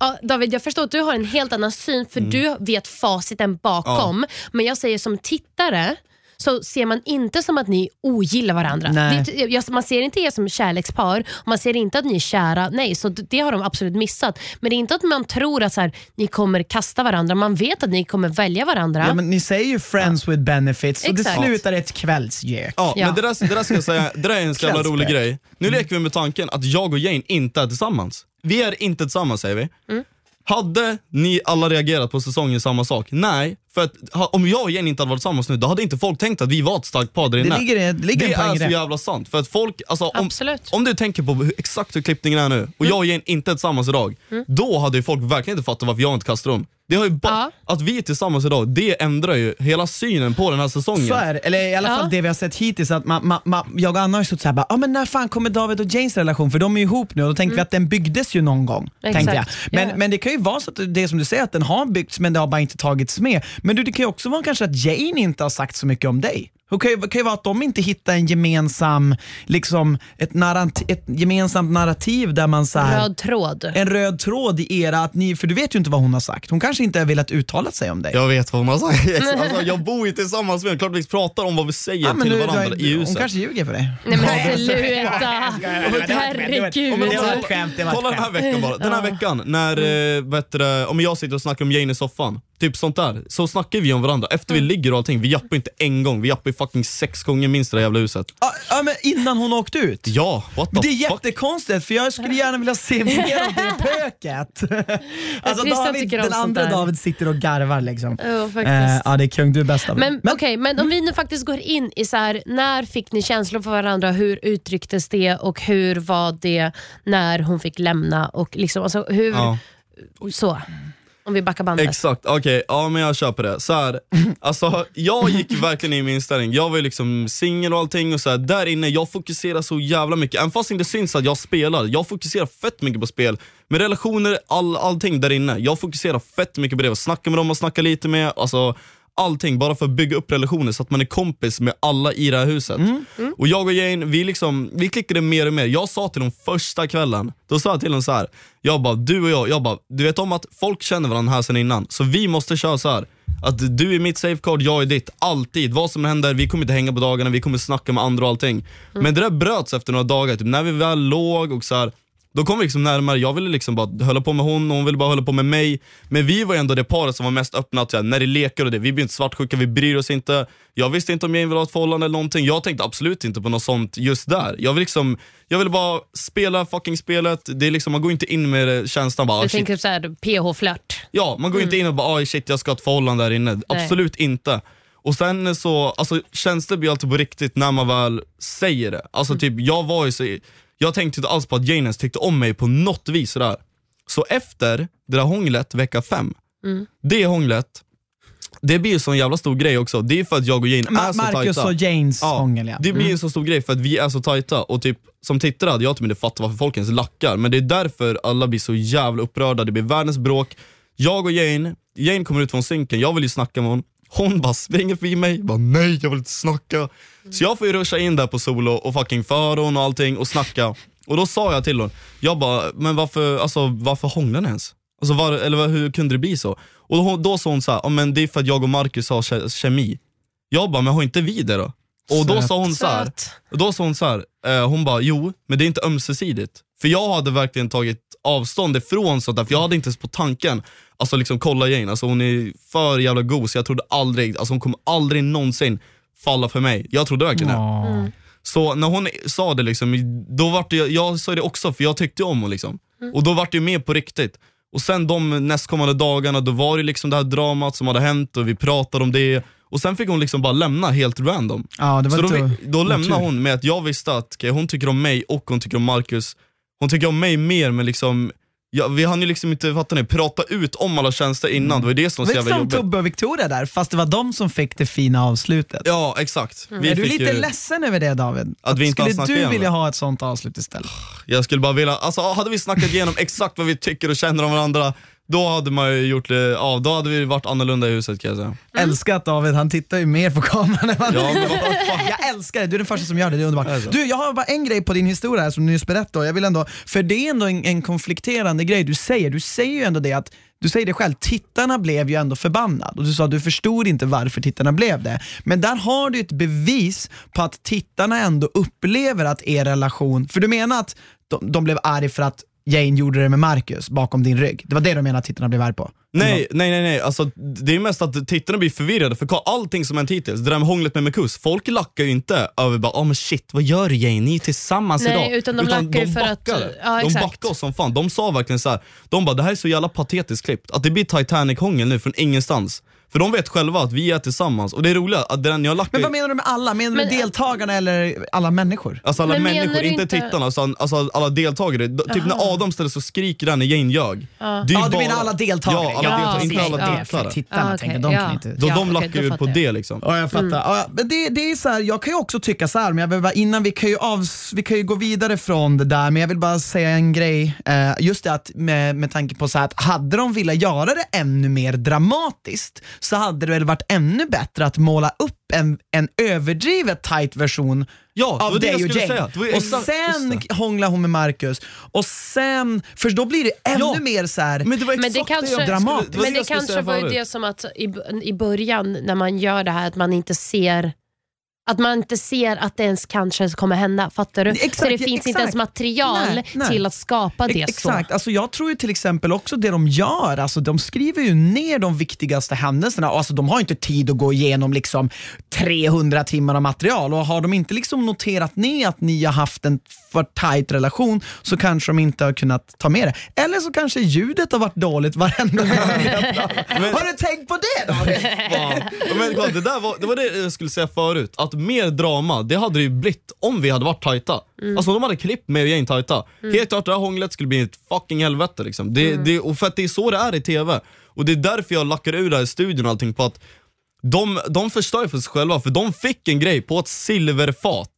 Ja, David, jag förstår att du har en helt annan syn Mm. för du vet faciten bakom. Men jag säger som tittare så ser man inte som att ni ogillar varandra. Nej. Det, man ser inte er som kärlekspar, och man ser inte att ni är kära. Nej, så det, det har de absolut missat. Men det är inte att man tror att så här, ni kommer kasta varandra. Man vet att ni kommer välja varandra. Ja, men ni säger ju friends with benefits och det Exakt. slutar i ett kvällsgök. Ja, Ja. men det där, det där ska jag säga, det där är en så jävla rolig grej. Nu leker vi med tanken att jag och Jane inte är tillsammans. Vi är inte tillsammans säger vi. Mm. Hade ni alla reagerat på säsongen samma sak? Nej, för att ha, om jag och Jane inte hade varit tillsammans nu, då hade inte folk tänkt att vi var ett starkt par där inne. Det ligger, det ligger Det en poäng är så det. jävla sant. För att folk, alltså, om, Absolut. om du tänker på hur, exakt hur klippningen är nu och jag och Jane inte är tillsammans idag, då hade ju folk verkligen inte fattat varför jag inte kastar om. Det har ju Ja. Att vi är tillsammans idag, det ändrar ju hela synen på den här säsongen. Så är det, eller i alla fall Ja. det vi har sett hittills. Att man, man, man, jag och Anna har ju suttit såhär, ah, men när fan kommer David och Janes relation? För de är ju ihop nu och då tänkte vi att den byggdes ju någon gång. Exakt. Tänkte jag. Men, Ja. men det kan ju vara så att det är som du säger, att den har byggts men det har bara inte tagits med. Men du, det kan ju också vara kanske att Jane inte har sagt så mycket om dig. Det kan ju, det kan ju vara att de inte hittar en gemensam, liksom, ett, narrat- ett gemensamt narrativ där man så här, Röd tråd. en röd tråd i era, att ni, för du vet ju inte vad hon har sagt. Hon kanske inte har velat uttala sig om dig. Jag vet vad hon har sagt. Alltså, jag bor ju tillsammans med henne, klart vi pratar om vad vi säger Ja, men till du varandra har- i huset. Hon kanske ljuger för dig. Nej men sluta. Herregud. Det var ett skämt, Kolla den här veckan bara. Den här veckan när Mm. vet du, det, om jag sitter och snackar om Jane i soffan, typ sånt där, så snackar vi om varandra. Efter Mm. vi ligger och allting, vi jappar inte en gång, vi jappar fucking sex gånger minst i det jävla huset. Ja, ja, men innan hon åkte ut. Ja, what the Men det är fuck? jättekonstigt för jag skulle gärna vilja se mer av det pöket. Alltså David, den andra där. David sitter och garvar liksom. Ja, faktiskt. Eh, ja det är kung, du är bäst David. Men, okej, men om vi nu faktiskt går in i så här, när fick ni känslor för varandra? Hur uttrycktes det och hur var det när hon fick lämna? Och liksom, alltså, hur, Ja. så, om vi backar bandet. Exakt, okej, ja men jag köper det. Så här, alltså, jag gick verkligen in i min inställning, jag var ju liksom singel och allting och så här, där inne, jag fokuserar så jävla mycket, även fast det inte syns att jag spelar, jag fokuserar fett mycket på spel. Med relationer, all, allting där inne, jag fokuserar fett mycket på det, snacka med dem och snacka lite med, alltså allting bara för att bygga upp relationer så att man är kompis med alla i det här huset. Och jag och Jane, vi, liksom, vi klickade mer och mer. Jag sa till dem första kvällen, då sa jag till dem så här. jag bara, du och jag, jag bara, du vet om att folk känner varandra här sen innan, så vi måste köra så här. Att du är mitt safeguard, jag är ditt. Alltid. Vad som händer, vi kommer inte hänga på dagarna, vi kommer snacka med andra och allting. Men det där bröts efter några dagar, typ, när vi väl låg och så här, då kom vi liksom närmare, jag ville liksom bara hålla på med hon och hon ville bara hålla på med mig. Men vi var ändå det paret som var mest öppna, att, här, när det leker och det, vi blir inte svartsjuka, vi bryr oss inte. Jag visste inte om jag ville ha ett förhållande eller någonting, jag tänkte absolut inte på något sånt just där. Jag vill liksom, jag ville bara spela fucking spelet, det är liksom, man går inte in med känslan bara, ah, Du shit, tänker såhär PH-flört. Ja, man går inte in och bara "Aj, shit jag ska ha ett förhållande där inne. Absolut inte. Och sen så, alltså känslor blir alltid på riktigt när man väl säger det. Alltså typ, jag var ju så, jag tänkte inte alls på att Janens tyckte om mig på något vis sådär. Så efter det där hånglet vecka fem, det hånglet, det blir ju sån jävla stor grej också. Det är för att jag och Jane är Ma- så Marcus tajta. och Janes Ja, hångel ja. Det blir en så stor grej för att vi är så tajta och typ som tittare hade jag typ inte fattat varför folk ens lackar men det är därför alla blir så jävla upprörda, det blir världens bråk. Jag och Jane, Jane kommer ut från synken, jag vill ju snacka med hon. Hon bara springer förbi mig, bara nej jag vill inte snacka. Så jag får ju ruscha in där på solo och fucking föra hon och allting och snacka. Och då sa jag till hon, jag bara, men varför, alltså, varför hånglar ni ens? Alltså, var, eller hur kunde det bli så? Och då, då sa hon så här, "Ja, men det är för att jag och Marcus har ke- kemi. Jag bara, men har inte vi det då? Och då sa hon så här, och då sa hon så här, eh, hon bara, jo, men det är inte ömsesidigt. För jag hade verkligen tagit avstånd ifrån sånt där, för jag hade inte ens på tanken, alltså liksom kolla Jane, alltså hon är för jävla god så jag trodde aldrig, alltså hon kommer aldrig någonsin falla för mig. Jag trodde verkligen det. Ja. Så när hon sa det, liksom, då var det, jag sa det också för jag tyckte om hon liksom. Och då var det ju mer på riktigt. Och sen de nästkommande dagarna, då var det liksom det här dramat som hade hänt och vi pratade om det. Och sen fick hon liksom bara lämna helt random. Ja, det var Så då, lite då lämnade hon med att jag visste att okej, hon tycker om mig och hon tycker om Marcus. Hon tycker om mig mer men liksom, ja, vi hann ju liksom inte, fattar ni, prata ut om alla känslor innan. Det var det som var så jävla som jobbigt. Tobbe och Victoria där, fast det var de som fick det fina avslutet. Ja exakt. Vi är du lite ju- ledsen över det David? Att vi inte Skulle du igenom vilja ha ett sånt avslut istället? Jag skulle bara vilja, alltså hade vi snackat igenom exakt vad vi tycker och känner om varandra, då hade man ju gjort ja då hade vi varit annorlunda i huset kan jag säga. Älskar att David, han tittar ju mer på kameran än vad Ja, men vad fan. Jag älskar det, du är den första som gör det, det är underbart. Alltså. Du, jag har bara en grej på din historia här som du nyss berättade och jag vill ändå, för det är ändå en, en konflikterande grej du säger. Du säger ju ändå det att, du säger det själv, tittarna blev ju ändå förbannad och du sa att du förstod inte varför tittarna blev det. Men där har du ett bevis på att tittarna ändå upplever att er relation, för du menar att de, de blev arg för att Jane gjorde det med Marcus bakom din rygg. Det var det du menade att tittarna blev arg på? Nej, nej, nej, nej. Alltså, det är mest att tittarna blir förvirrade för allting som hänt hittills, det där med hånglet med Mekus, folk lackar ju inte över bara oh, men shit, vad gör du Jane? Ni är tillsammans Nej, idag. utan de lackar ju för att- backade. ja, de exakt. backade oss som fan. De sa verkligen så här. de bara det här är så jävla patetiskt klippt, att det blir Titanic-hångel nu från ingenstans. För de vet själva att vi är tillsammans och det är roliga att den jag lackar Men vad menar du med alla? Menar Men- du deltagarna eller alla människor? Alltså alla Men människor, du inte, inte- tittarna, alltså, alltså alla deltagare. D- Typ när Adam ställer sig och skriker där när Jane ljög. Ja, du bara- menar alla deltagare? Ja, alla Ja, deltagare, inte alla ja, tittare. Tittarna Ah, okej, tänker, de ja. kan inte... Då, Ja, de lackar då ju på jag. det liksom. Ja, jag fattar. Ja, men det, det är så här, jag kan ju också tycka så här, men jag vill bara, innan vi kan, ju av, vi kan ju gå vidare från det där, men jag vill bara säga en grej. Eh, just det att med, med tanke på så här, att hade de velat göra det ännu mer dramatiskt så hade det väl varit ännu bättre att måla upp en, en överdrivet tight version Ja, det av dig och Jane. säga. Och sen hånglar hon med Marcus och sen, för då blir det ännu Ja. mer så här. Men det var Men det kanske, jag skulle- dramatiskt. det var men det kanske var ju det som att i, i början när man gör det här att man inte ser att man inte ser att det ens kanske kommer hända. Fattar du? Exakt, så det finns inte exakt. ens material Nej, nej. till att skapa det Exakt, så. alltså jag tror ju till exempel också det de gör, alltså de skriver ju ner de viktigaste händelserna alltså de har inte tid att gå igenom liksom 300 timmar av material och har de inte liksom noterat ner att ni har haft en för tight relation så kanske de inte har kunnat ta med det. Eller så kanske ljudet har varit dåligt varenda gång. Har du tänkt på det? Fan. Men, det, där var, det var det jag skulle säga förut, att mer drama, det hade det ju blivit om vi hade varit tajta. Alltså de hade klippt mig och Jane tajta. Helt klart det här hånglet skulle bli ett fucking helvete liksom. Det, det, och för att det är så det är i TV. Och det är därför jag lackar ur det här i studion och allting på att de, de förstör ju för sig själva för de fick en grej på ett silverfat.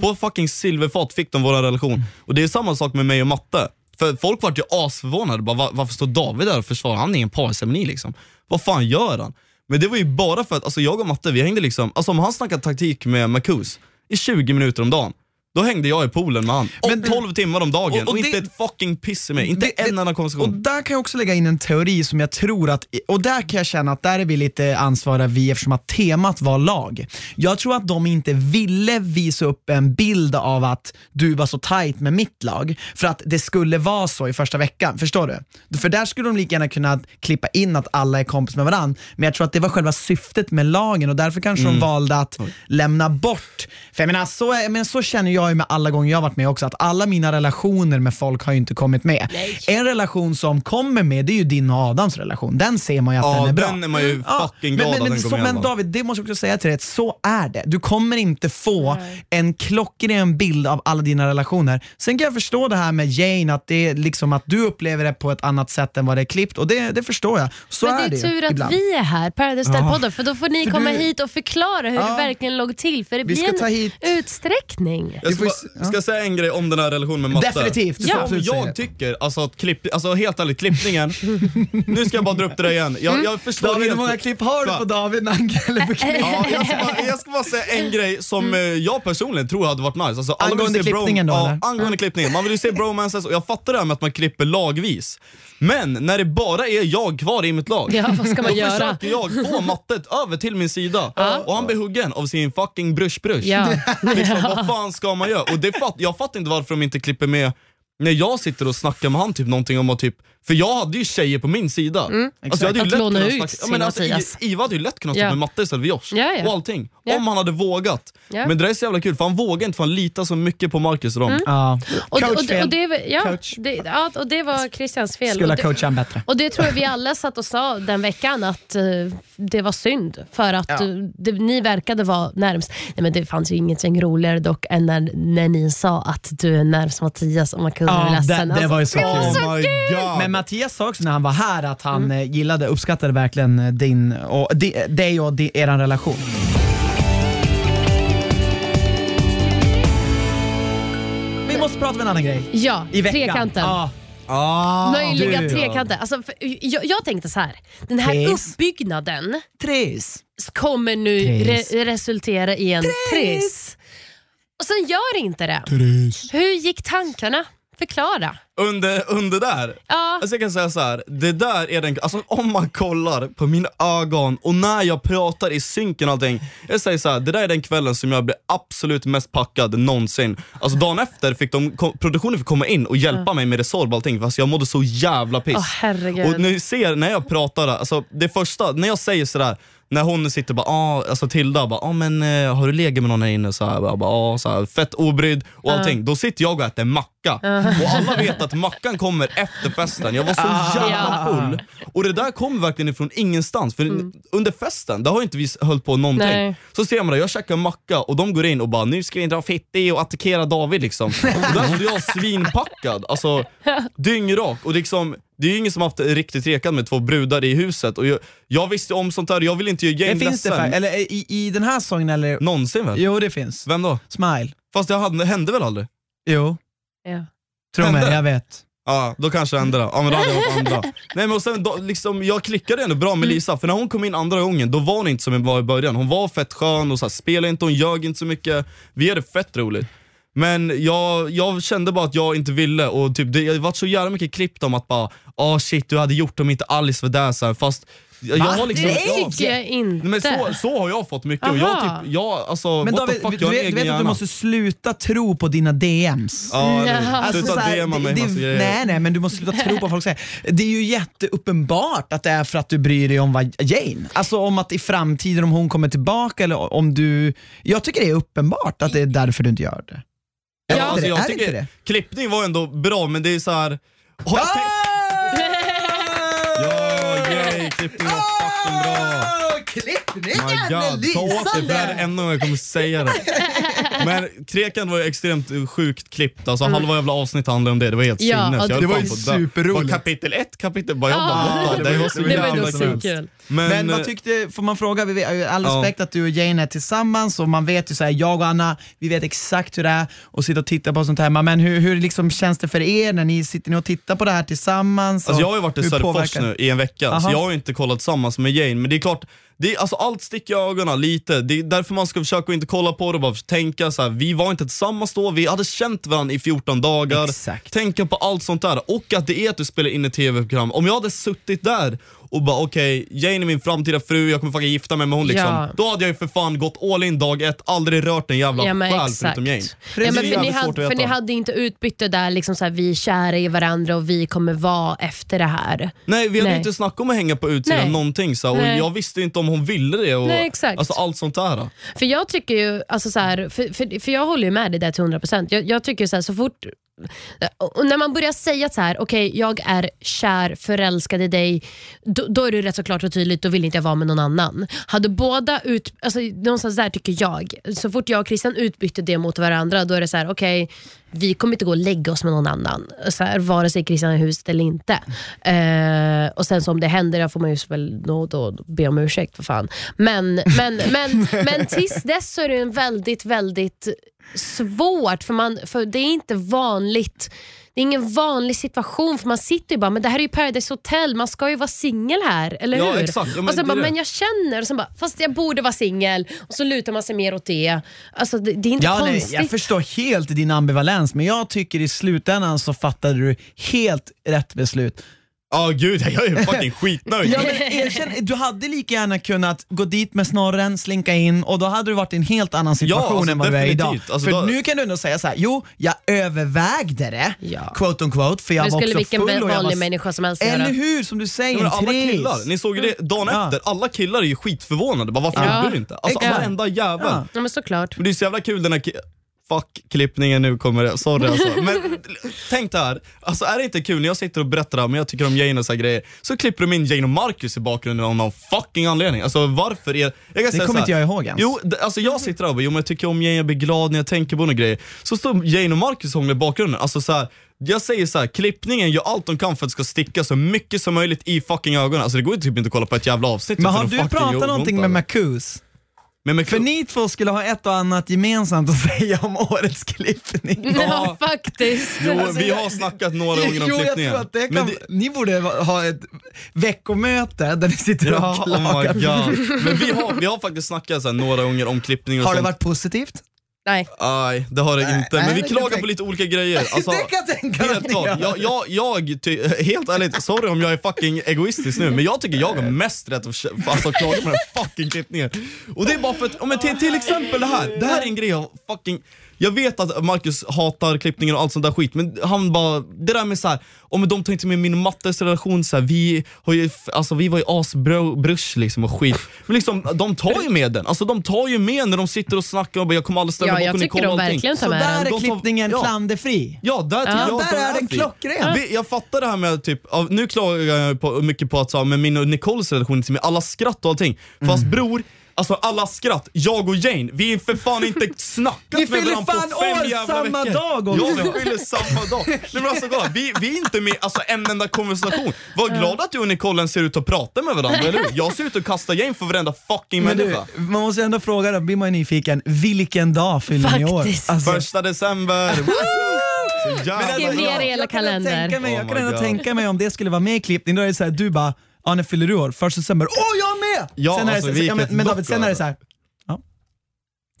På ett fucking silverfat fick de vår relation. Och det är samma sak med mig och Matte. För folk vart ju asförvånade, bara, "Va- varför står David där och försvarar? Han är en parceremoni liksom. Vad fan gör han? Men det var ju bara för att alltså, jag och Matte, vi hängde liksom, alltså om han snackade taktik med Marcus i 20 minuter om dagen, då hängde jag i poolen med han. Men- Men, 12 timmar om dagen Och- och, och inte det- ett fucking piss i mig. Inte Det- en det- enda Och konversation. där kan jag också lägga in en teori som jag tror att, och där kan jag känna att där är vi lite ansvariga vi eftersom att temat var lag. Jag tror att de inte ville visa upp en bild av att du var så tight med mitt lag för att det skulle vara så i första veckan, förstår du? För där skulle de lika gärna kunna klippa in att alla är kompis med varandra, men jag tror att det var själva syftet med lagen och därför kanske de valde att lämna bort. För jag menar, så, men så känner jag ju med alla gånger jag har varit med också, att alla mina relationer med folk har ju inte kommit med. Nej. En relation som kommer med det är ju din och Adams relation. Den ser man ju att Ja, den är bra. den är man ju Ja, fucking glad men, men, att den så, kommer men? David, det måste jag också säga till dig, att så är det. Du kommer inte få en klockren bild av alla dina relationer. Sen kan jag förstå det här med Jane, att, det är liksom att du upplever det på ett annat sätt än vad det är klippt och det, det förstår jag. Så Men är det är det ju tur att ibland. vi är här, Paradise Hotel-podden, för då får ni För komma du- hit och förklara hur Ja. det verkligen låg till. För det Vi blir ska ta en hit- utsträckning. Jag ska, får bara- ju- ska jag säga en grej om den här relationen med matte? Definitivt, Ja. Som jag tycker, alltså att klipp, alltså helt ärligt, klippningen, nu ska jag bara dra upp det där igen. Jag, jag förstår David, hur många klipp har du på David när han gnäller på? Ja, jag, ska bara, jag ska bara säga en grej som eh, jag personligen tror hade varit nice. Alltså, alla Angående klippningen då, ja, eller? angående klippningen. Man vill ju se bromances och jag fattar det här med att man klipper lagvis. Men när det bara är jag kvar i mitt lag, Ja, vad ska man då göra? försöker jag få mattet över till min sida. Och han blir huggen av sin fucking brush-brush. Ja. Liksom, vad fan ska man göra? Och det fatt, jag fattar inte varför de inte klipper med när jag sitter och snackar med han typ någonting om att typ för jag hade ju tjejer på min sida. Alltså, jag hade ju Att lätt låna ut snacka- men alltså, Iva hade ju lätt kunnat stå Ja. med matte istället för Josh. Ja, ja. Och allting. Om han hade vågat. Ja. Men det där är så jävla kul för han vågar inte för han litar så mycket på Marcus och dem. Ja. Och, och, och, det, var- ja, Coach. det, ja, och det var Christians fel. Skulle och ha det, coachat han bättre. och det tror jag vi alla satt och sa den veckan att eh, det var synd för att Ja. eh, det, ni verkade vara närmst. Nej, men det fanns ju ingenting roligare dock än när, när ni sa att du är närmst Mattias och man kunde bli Ja, ledsen. det, det var ju så Alltså, kul. Oh my god! Men Mattias sa också när han var här att han eh, gillade, uppskattade verkligen eh, din och, di- dig och di, eran relation. Vi måste prata om en annan grej. Ja, I veckan. trekanten. Ja. Ah, Möjliga du. trekanter. Alltså, för, jag, jag tänkte så här. Den här Tres. uppbyggnaden Tres. kommer nu Tres. re resultera i en triss. Och sen gör inte det. Hur gick tankarna? Förklara. Under, under där, Ja. alltså jag kan säga så här. det där är den, alltså om man kollar på mina ögon och när jag pratar i synken och allting. Jag säger så här, det där är den kvällen som jag blev absolut mest packad någonsin. Alltså dagen efter fick de, produktionen fick komma in och hjälpa mig med Resorb och allting fast jag mådde så jävla piss. Åh, herregud. och ni ser när jag pratar, alltså det första, när jag säger sådär när hon sitter bara, ah, alltså Tilda bara, ah, men eh, har du legat med någon här inne? Så här, bara, ah, så här, fett obrydd och allting. Då sitter jag och äter macka. Och alla vet att mackan kommer efter festen. Jag var så jävla Ja. full. Och det där kommer verkligen ifrån ingenstans. För under festen, där har inte vi hållit på någonting. Nej. Så ser man det, jag käkar macka och de går in och bara, nu ska vi dra fitti och attackera David liksom. Och där står jag svinpackad, alltså dyngrak. Och liksom, det är ju ingen som haft riktigt rekat med två brudar i huset. Och jag, jag visste om sånt där, jag vill inte göra Det Jane finns det ledsen. för, eller i, i den här sången eller? Någonsin väl? Jo det finns. Vem då? Smile. Fast det hände väl aldrig? Jo, Ja. tro mig, Hände? jag vet. Ja, då kanske det hände. Ja men då hade jag varit andra. Nej men och sen, då, liksom, jag klickade ändå bra med Lisa, för när hon kom in andra gången, då var hon inte som hon var i början. Hon var fett skön och så här, spelade inte, hon ljög inte så mycket. Vi hade fett roligt. Men jag, jag kände bara att jag inte ville och typ, det har varit så jävla mycket klippt om att bara, ah shit du hade gjort om inte Alice var där så här, fast jag, jag har liksom... Det ja, tycker jag inte. men så, så har jag fått mycket och jag, typ, jag alltså, Men David, fuck, du, jag vet, du vet att du måste sluta tro på dina DMs. Ja. Alltså, sluta så här, DMa mig det, massa det, nej, nej, men du måste sluta tro på vad folk säger. Det är ju jätteuppenbart att det är för att du bryr dig om vad Jane, alltså om att i framtiden om hon kommer tillbaka eller om du, jag tycker det är uppenbart att det är därför du inte gör det. Är Ja, alltså, jag är tycker det? klippning var ändå bra men det är så här. Har jag tänkt- klippning var fucking bra. Klippningen My God, ta åt dig för det här är enda gången jag kommer säga det. Men Krekan var ju extremt eh, sjukt klippt, alltså halva jävla avsnittet handlade om det, det var helt Ja, sinnes. Jag det var fan på superroligt. Var kapitel ett, kapitel, bara jag bara Ja, ah, det det, var- så Det var jävla nog kul. Men, Men eh, vad tyckte, får man fråga, vi vet, all Ja. respekt att du och Jane är tillsammans och man vet ju såhär, jag och Anna, vi vet exakt hur det är att sitta och titta på sånt här, men hur, hur liksom känns det för er när ni sitter ni och tittar på det här tillsammans? Alltså och jag har ju varit i hur Söderfors påverkar- nu i en vecka, Aha. så jag har ju inte kollat tillsammans med Jane, men det är klart, det är, alltså, allt sticker i ögonen lite. Det är därför man ska försöka inte kolla på det och bara tänka så här, vi var inte tillsammans då, vi hade känt varandra i 14 dagar. Exakt. Tänka på allt sånt där. Och att det är att du spelar in ett tv-program. Om jag hade suttit där och bara okej, Jane är min framtida fru, jag kommer fucking gifta mig med hon liksom. Ja. Då hade jag ju för fan gått all in dag ett, aldrig rört en jävla Ja, men själ exakt. förutom Jane. Ja, men för, ni hade, för ni hade inte utbyte där, liksom så här, vi är kära i varandra och vi kommer vara efter det här. Nej vi hade Nej. inte snackat om att hänga på utsidan Nej. någonting så, och Nej. jag visste inte om hon ville det och Nej, exakt. Alltså, allt sånt där. För jag tycker ju, alltså så här, för, för, för jag håller ju med dig där till 100%. Jag, jag tycker så här, så fort Eh, och när man börjar säga så här, okej jag är kär, förälskad i dig, då, då är det rätt så klart och tydligt, då vill inte jag vara med någon annan. Hade båda ut, alltså, någonstans där tycker jag, så fort jag och Christian utbytte det mot varandra, då är det så här, okej vi kommer inte gå och lägga oss med någon annan, så här, vare sig Christian är i huset eller inte. Eh, och sen så om det händer, då får man ju väl då, då, be om ursäkt för fan. Men, men, men, men tills dess så är det en väldigt, väldigt svårt, för, man, för det är inte vanligt det är ingen vanlig situation för man sitter ju bara, men det här är ju Paradise Hotel, man ska ju vara singel här, eller Ja, hur? exakt. Ja, men och sen bara, det. men jag känner, och sen bara, fast jag borde vara singel, och så lutar man sig mer åt det. Alltså det, det är inte Ja, nej, konstigt. jag förstår helt din ambivalens, men jag tycker i slutändan så fattade du helt rätt beslut. Ja gud, jag är fucking skitnöjd. Ja, men erkänn, du hade lika gärna kunnat gå dit med snorren, slinka in och då hade du varit i en helt annan situation alltså, än vad du är idag. Alltså, för då- nu kan du ändå säga så här: jo, jag övervägde det, Ja. quote on quote, för jag det var skulle också vilken full och jag vanlig var... människa som helst Eller hur, som du säger, Ja, alla killar, ni såg ju det dagen Ja. efter, alla killar är ju skitförvånade. Bara, varför Ja. gjorde du inte? Alltså varenda jävel. Ja. Ja men såklart. Men det är så jävla kul den här Fuck klippningen nu kommer det, sorry alltså. Men tänk det här, alltså är det inte kul när jag sitter och berättar det här, men jag tycker om Jane och så grejer, så klipper de in Jane och Marcus i bakgrunden av någon fucking anledning. Alltså varför är... Jag Det kommer inte jag ihåg ens. Jo, alltså jag sitter där och bara, jo men jag tycker om Jane, jag blir glad när jag tänker på några grejer. Så står Jane och Marcus och i bakgrunden. Alltså så här, jag säger så här, klippningen gör allt de kan för att det ska sticka så mycket som möjligt i fucking ögonen. Alltså det går ju typ inte att kolla på ett jävla avsnitt Men har du pratat ont någonting med. Marcus? Men För ni två skulle ha ett och annat gemensamt att säga om årets klippning. Ja, faktiskt. Jo, vi har snackat några gånger om Jo, jag klippningen. tror att det kan, Men det- Ni borde ha ett veckomöte där ni sitter Ja, och oh klagar. my god. Men vi har, vi har faktiskt snackat så här, några gånger om klippning och har det sånt. varit positivt? Nej. Nej, det har det Nej, inte. nej, Men vi det kan klagar jag på lite olika grejer. Alltså, det kan jag tänka Helt klart. Jag, jag, jag ty, helt ärligt, sorry om jag är fucking egoistisk nu, men jag tycker jag har mest rätt att alltså, klaga på den här fucking klippningen. Och det är bara för att, men till, till exempel det här, det här är en grej jag fucking jag vet att Marcus hatar klippningen och allt sånt där skit, men han bara, det där med såhär, om de tänkte med min och Mattes relation, så här, vi, har ju, alltså, vi var ju asbrush liksom och skit. Men liksom, de tar ju med den, alltså de tar ju med när de sitter och snackar och bara, jag kommer aldrig ställa Ja, mig jag bakom Nicole och allting. Så där är tar- klippningen ja. klanderfri. Ja, där Ja, jag där är den klockren. Vi- Jag fattar det här med typ, ja, nu klagar jag på, mycket på att så, med min och Nicoles relation till mig, alla skratt och allting. Fast Mm. bror, alltså alla skratt, jag och Jane, vi är för fan inte snackat med fyller varandra fan på fem år jävla samma veckor. dag också. Ja, vi fyller samma dag. Nej, men alltså, kolla, vi, vi är inte med alltså, en enda konversation. Var glad att du och Nicole ser ut att prata med varandra, eller hur? Jag ser ut att kasta Jane för varenda fucking Men du, människa. man måste ändå fråga, då blir man ju nyfiken, vilken dag fyller ni år? Faktiskt. Alltså, Första december. Så jävla Skriv bra. ner det i hela jag kan ändå kalender. Tänka mig, Oh jag kan my ändå God. tänka mig om det skulle vara med i klippning, då är det såhär, du bara Ja, när fyller du år? Första december. Åh, jag Ja, sen är det alltså, så, ja, men, David, sen är det lock, såhär, ja.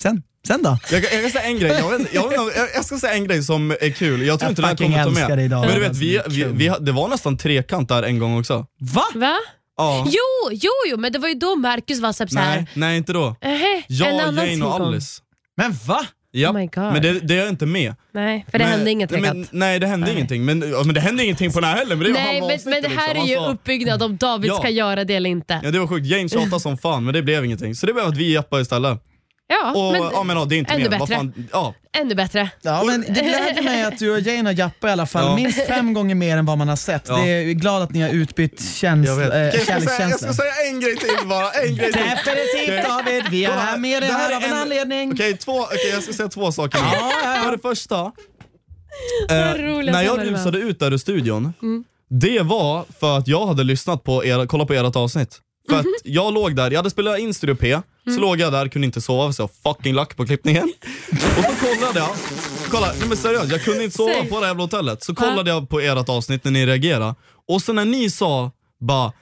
Sen, sen då? Jag, jag kan säga en grej, jag, vet, jag, jag, jag ska säga en grej som är kul, jag tror Jag inte den här kommer ta älskar med. David. Men du vet, Alltså, vi, det är vi, vi, det var nästan trekant där en gång också. Va? Va? Ja. Jo, jo, jo, men det var ju då Marcus var så här. Nej, nej inte då. Ähä, en Jag, annan Jane och. Alice. Men va? Ja, Oh my God. men det, det är jag inte med. Nej, för det men, hände inget men, nej det hände Nej. ingenting, men, men det hände ingenting på den här heller. Men det Nej, men, men det här liksom. är ju sa- uppbyggnad om David Ja. ska göra det eller inte. Ja det var sjukt, Jane tjatade som fan men det blev ingenting. Så det blev att vi jappade istället. Ja, Och men, ja men ja, det är inte ännu mer. Bättre. fan, ja. ännu bättre. Ja, men det gläder mig att du och Jane har jappat i alla fall, Ja. minst fem gånger mer än vad man har sett. Ja. Det är jag är glad att ni har utbytt käns- Jag äh, jag, ska säga, jag ska säga en grej till bara, en grej till. Definitivt David, vi är här med dig det här här är av en, en- anledning. Okej, två, okej, jag ska säga två saker nu. Ja, ja, ja. För det första, eh, när jag rusade ut där ur studion, det var för att jag hade lyssnat på er, kollat på ert avsnitt. För att jag låg där, jag hade spelat in Studio P, så låg jag där, kunde inte sova så jag fucking lack på klippningen. Och så kollade jag, kolla, nej men seriöst, jag kunde inte sova på det jävla hotellet. Så kollade jag på ert avsnitt när ni reagerade, och så när ni sa bara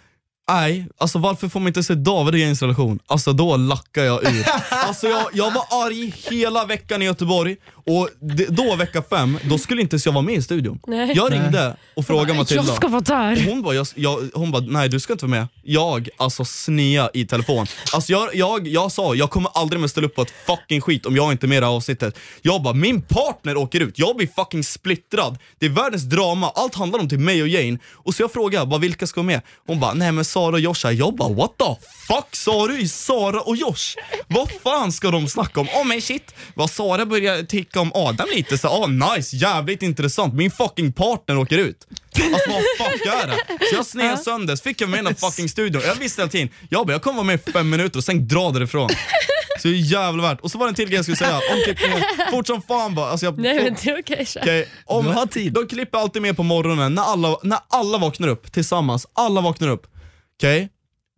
Nej, alltså varför får man inte se David i installation? Alltså då lackar jag ur. Alltså jag, jag var arg hela veckan i Göteborg och det, då vecka fem, då skulle inte ens jag vara med i studion. Nej. Jag ringde och frågade Matilda. Jag ska vara där. Hon bara, jag, jag, hon bara, nej du ska inte vara med. Jag, alltså snea i telefon. Alltså jag, jag, jag sa, jag kommer aldrig mer ställa upp på ett fucking skit om jag inte är med i det här avsnittet. Jag bara, min partner åker ut, jag blir fucking splittrad. Det är världens drama, allt handlar om till mig och Jane. Och så jag frågar, bara, vilka ska vara med? Hon bara, nej men Sara och Josh här. Jag bara, what the fuck sa du i Sara och Josh? Vad fan ska de snacka om? Åh oh, men shit, vad Sara börjar tycka om Adam lite så, åh oh, nice, jävligt intressant. Min fucking partner åker ut. Alltså vad fuck är det? Så jag sned sönder, så fick jag med i den fucking studion. Jag visste hela tiden, jag bara, jag kommer vara med i fem minuter och sen dra därifrån. Så det är jävla värt. Och så var det en till grej jag skulle säga, omklippningen, fort som fan bara. Alltså jag, Nej men det är okej. kör. Okej, om, Du har tid. De klipper alltid med på morgonen när alla, när alla vaknar upp tillsammans. Alla vaknar upp. Okej?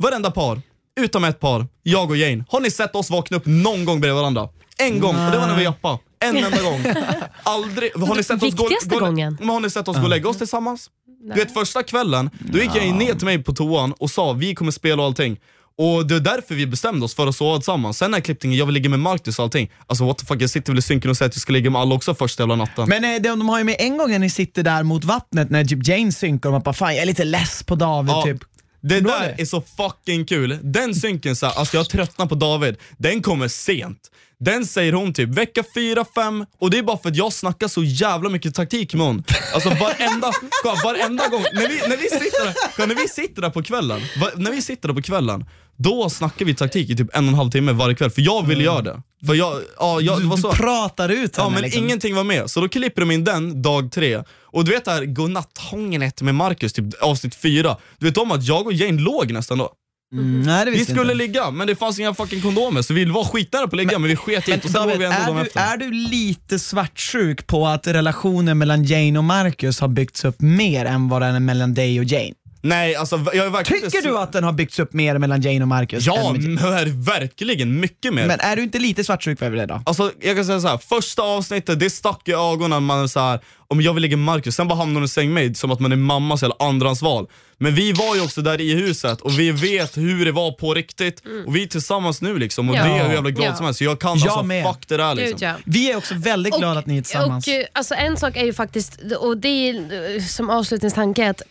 Varenda par, utom ett par, jag och Jane. Har ni sett oss vakna upp någon gång bredvid varandra? En gång, och det var när vi jappade. En enda gång. Aldrig. Har ni sett oss gå, Viktigaste gå, gången. Men har ni sett oss gå och lägga oss tillsammans? Du vet första kvällen, då gick jag ner till mig på toan och sa vi kommer spela och allting. Och det är därför vi bestämde oss för att sova tillsammans. Sen när klippningen, jag vill ligga med Marcus och allting. Alltså what the fuck, jag sitter väl i synken och säger att jag ska ligga med alla också första jävla natten. Men eh, de, de har ju med en gång när ni sitter där mot vattnet när typ Jane synkar och man bara fan jag är lite less på David Ja, typ. Det Kommer du där det? är så fucking kul. Den synken, så här, alltså jag tröttnar på David, den kommer sent. Den säger hon typ vecka 4-5 och det är bara för att jag snackar så jävla mycket taktik med hon. Alltså varenda, kolla, varenda gång, när vi, när, vi sitter, kolla, när vi sitter där på kvällen, va, när vi sitter där på kvällen, då snackar vi taktik i typ en och en halv timme varje kväll, för jag vill göra det. För jag, ja, jag, det var så. du pratar ut Ja henne men liksom. ingenting var med, så då klipper de in den dag tre. Och du vet det här godnatthångelet med Marcus, typ avsnitt fyra. Du vet om att jag och Jane låg nästan då? Mm, nej det Vi skulle inte. ligga, men det fanns inga fucking kondomer så vi var skitnära på att ligga men, vi sket Men och sen David, vi ändå är du, efter. är du lite svartsjuk på att relationen mellan Jane och Marcus har byggts upp mer än vad den är mellan dig och Jane? Nej alltså jag är verkligen Tycker inte du att den har byggts upp mer mellan Jane och Marcus? Ja, men verkligen mycket mer. Men är du inte lite svartsjuk över det då? Alltså jag kan säga så här, första avsnittet det stack i ögonen, man är så här, om jag vill ligga med Marcus, sen bara hamnar hon i säng med som att man är mammas eller andrahandsval. Men vi var ju också där i huset och vi vet hur det var på riktigt och vi är tillsammans nu liksom och Ja. det är jag jävla glad Ja. som helst. Så jag kan Jag alltså med. fuck det där liksom. Gud, ja. Vi är också väldigt glada att ni är tillsammans. Och, eh, alltså, en sak är ju faktiskt, och det är eh, som avslutningstanke, att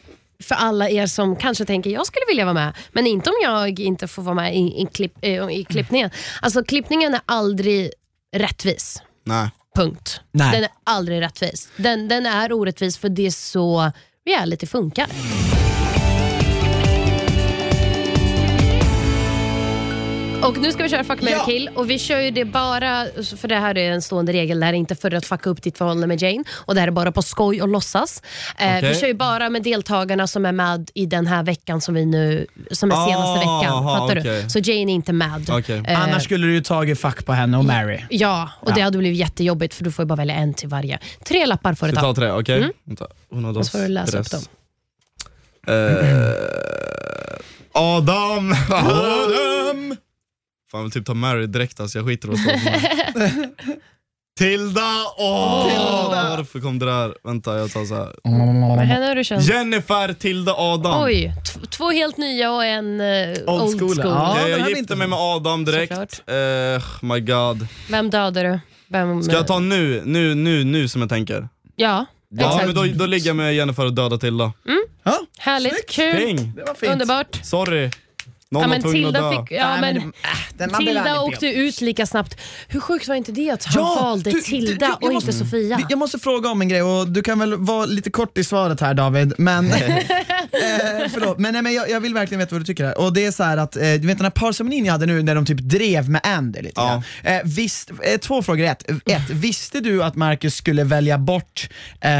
för alla er som kanske tänker jag skulle vilja vara med, men inte om jag inte får vara med i, i, klipp, eh, i klippningen. Alltså klippningen är aldrig rättvis. Nej. Punkt. Nej. Den är aldrig rättvis. Den, den är orättvis för det är så reality funkar. Och nu ska vi köra Fuck, marry, Ja. kill och vi kör ju det bara, för det här är en stående regel, det här är inte för att fucka upp ditt förhållande med Jane och det här är bara på skoj och låtsas. Eh, Okej. Vi kör ju bara med deltagarna som är med i den här veckan som vi nu, som är senaste Ah, veckan. aha, Fattar okej. du? Så Jane är inte med. Okej. Eh, Annars skulle du ju tagit fuck på henne och Mary. Ja, och Ja. det hade blivit jättejobbigt för du får ju bara välja en till varje. Tre lappar får du Ska ta. vi ta tre? Okej? Mm. Vänta. Hon har Och så får du läsa upp dem. Eh, Adam! Adam! Fan jag vill typ ta Mary direkt alltså, jag skiter i vad. Tilda! Åh! Tilda. Varför kom det där? Vänta jag tar så här. Men Henne har du känt. Jennifer, Tilda, Adam. Oj, t- två helt nya och en eh, old, Old school. school. Ja. Den här jag gifter inte mig med Adam direkt. Såklart. Eh, my god. Vem dödar du? Vem, Ska jag ta nu, nu, nu, nu som jag tänker? Ja, Ja exakt. men då, då ligger jag med Jennifer och dödar Tilda. Ja, Härligt, snyggt. kul, Ping! det var fint. underbart. Sorry. Någon Ja, men Tilda fick, ja, Nej, men, äh, Tilda åkte ut lika snabbt. Hur sjukt var inte det att han Ja, valde du- du- Tilda jag- jag och måste- inte Sofia? Jag måste fråga om en grej och du kan väl vara lite kort i svaret här David, men, eh, förlåt, men, nej, men jag, jag vill verkligen veta vad du tycker här. Och det är så här att, eh, du vet den här parceremonin jag hade nu när de typ drev med Andy lite Ja. Eh, visst, eh, två frågor, ett, ett, visste du att Marcus skulle välja bort eh,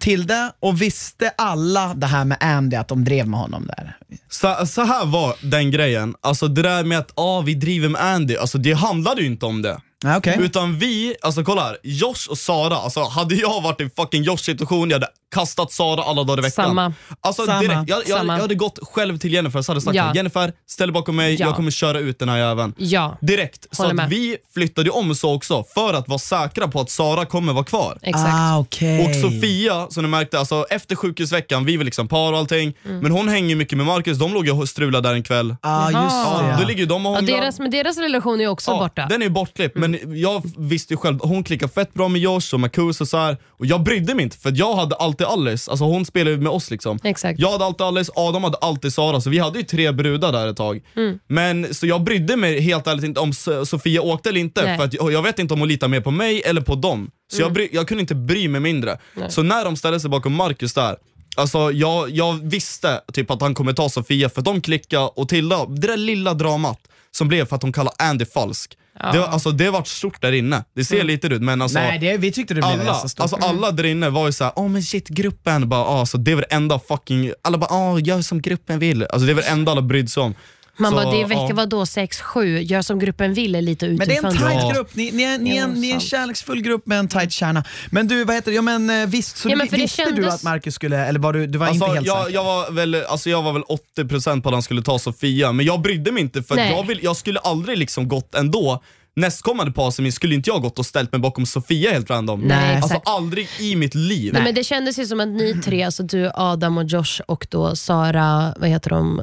Tilde och visste alla det här med Andy, att de drev med honom där? Så, så här var den grejen, alltså det där med att ah, vi driver med Andy, alltså det handlade ju inte om det. Ah, okay. Utan vi, alltså kolla här, Josh och Sara, alltså hade jag varit i fucking Josh situation, jag hade kastat Sara alla dagar i veckan. Samma. Alltså, Samma. Direkt, jag, jag, Samma. jag hade gått själv till Jennifer så hade jag sagt Ja. Jennifer, ställ bakom mig, Ja. jag kommer köra ut den här jäveln. Ja, Direkt. Så att vi flyttade om så också för att vara säkra på att Sara kommer vara kvar. exakt. Ah, okej. Och Sofia, som ni märkte, alltså, efter sjukhusveckan, vi var liksom par och allting, Mm. men hon hänger mycket med Marcus, de låg ju och strulade där en kväll. Ah, just. Ja, då ligger de och Ja, hånglar. deras, men deras relation är ju också Ja, borta. Den är ju bortklippt, men jag visste ju själv, hon klickar fett bra med Josh och Marcus och så här. och jag brydde mig inte för jag hade alltid Alice, alltså hon spelade ju med oss liksom. Exakt. Jag hade alltid Alice, Adam hade alltid Sara, så vi hade ju tre brudar där ett tag. Mm. Men Så jag brydde mig helt ärligt inte om So- Sofia åkte eller inte, Nej. för att jag, jag vet inte om hon litar mer på mig eller på dem. Så Mm. jag, bry, jag kunde inte bry mig mindre. Så när de ställde sig bakom Marcus där, Alltså jag, jag visste typ att han kommer ta Sofia för de klickade och Tilda, det där lilla dramat som blev för att de kallar Andy falsk. Det, var- alltså, det vart stort där inne. Det ser lite ut men alltså Nej, det, vi tyckte det blev alla, ganska stort. alltså alla där inne var ju såhär, åh men shit gruppen, bara, ah, så det var det enda fucking, alla bara ah, gör som gruppen vill. Alltså det var det enda alla brydde sig om. Man Så, bara, det är vecka ja. vadå 6-7, gör som gruppen vill är lite Men det är en utifrån. tight Ja. grupp, ni, ni, är, ni, är, Ja, ni är en kärleksfull grupp med en tight kärna. Men du, vad heter det? Ja, men eh, visst, så Ja, du, men för det visste du kändes- att Marcus skulle, eller var du, du var Alltså, inte helt jag, säker? jag, var väl, alltså jag var väl 80% på att han skulle ta Sofia, men jag brydde mig inte för jag, vill, jag skulle aldrig liksom gått ändå Nästkommande passemin skulle inte jag gått och ställt mig bakom Sofia helt random. Nej, alltså exakt. aldrig i mitt liv. Nej, men det kändes ju som att ni tre, alltså du, Adam och Josh och då Sara, vad heter de,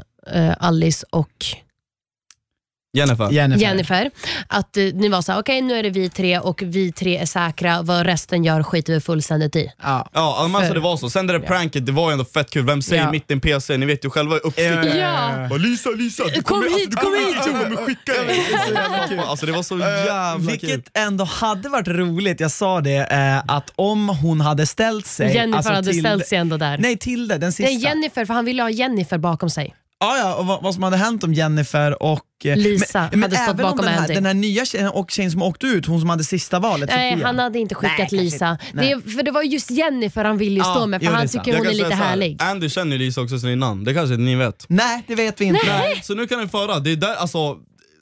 Alice och Jennifer. Jennifer. Jennifer, att eh, ni var så här, okej nu är det vi tre och vi tre är säkra, vad resten gör skiter vi fullständigt i. Ja. Ja, alltså För- det var så. Sen det där pranket, det var ju ändå fett kul. Vem säger Ja. mitt i en PC? Ni vet ju själva uppstycket. Ja. Bara, Lisa, Lisa, du Kom kommer, hit, alltså, du kom kommer hit. Jag kommer skicka dig. Alltså det var så jävla kul. Vilket ändå hade varit roligt, jag sa det, eh, att om hon hade ställt sig... Jennifer alltså, hade till- ställt sig ändå där. Nej, Tilde, den sista. Nej, Jennifer, för han ville ha Jennifer bakom sig. Ja, ja, och vad, vad som hade hänt om Jennifer och... eh, Lisa hade stått även om bakom den här, Andy. den här nya tjejen och tjejen som åkte ut, hon som hade sista valet, Nej, Sofia. han hade inte skickat Nej, Lisa. Det, för det var just Jennifer han ville ju Ja, stå med, för jo, han tycker hon är lite här, härlig. Andy känner Lisa också sen innan, det kanske ni vet. Nej, det vet vi inte. Nej. Så nu kan ni föra, det är där, alltså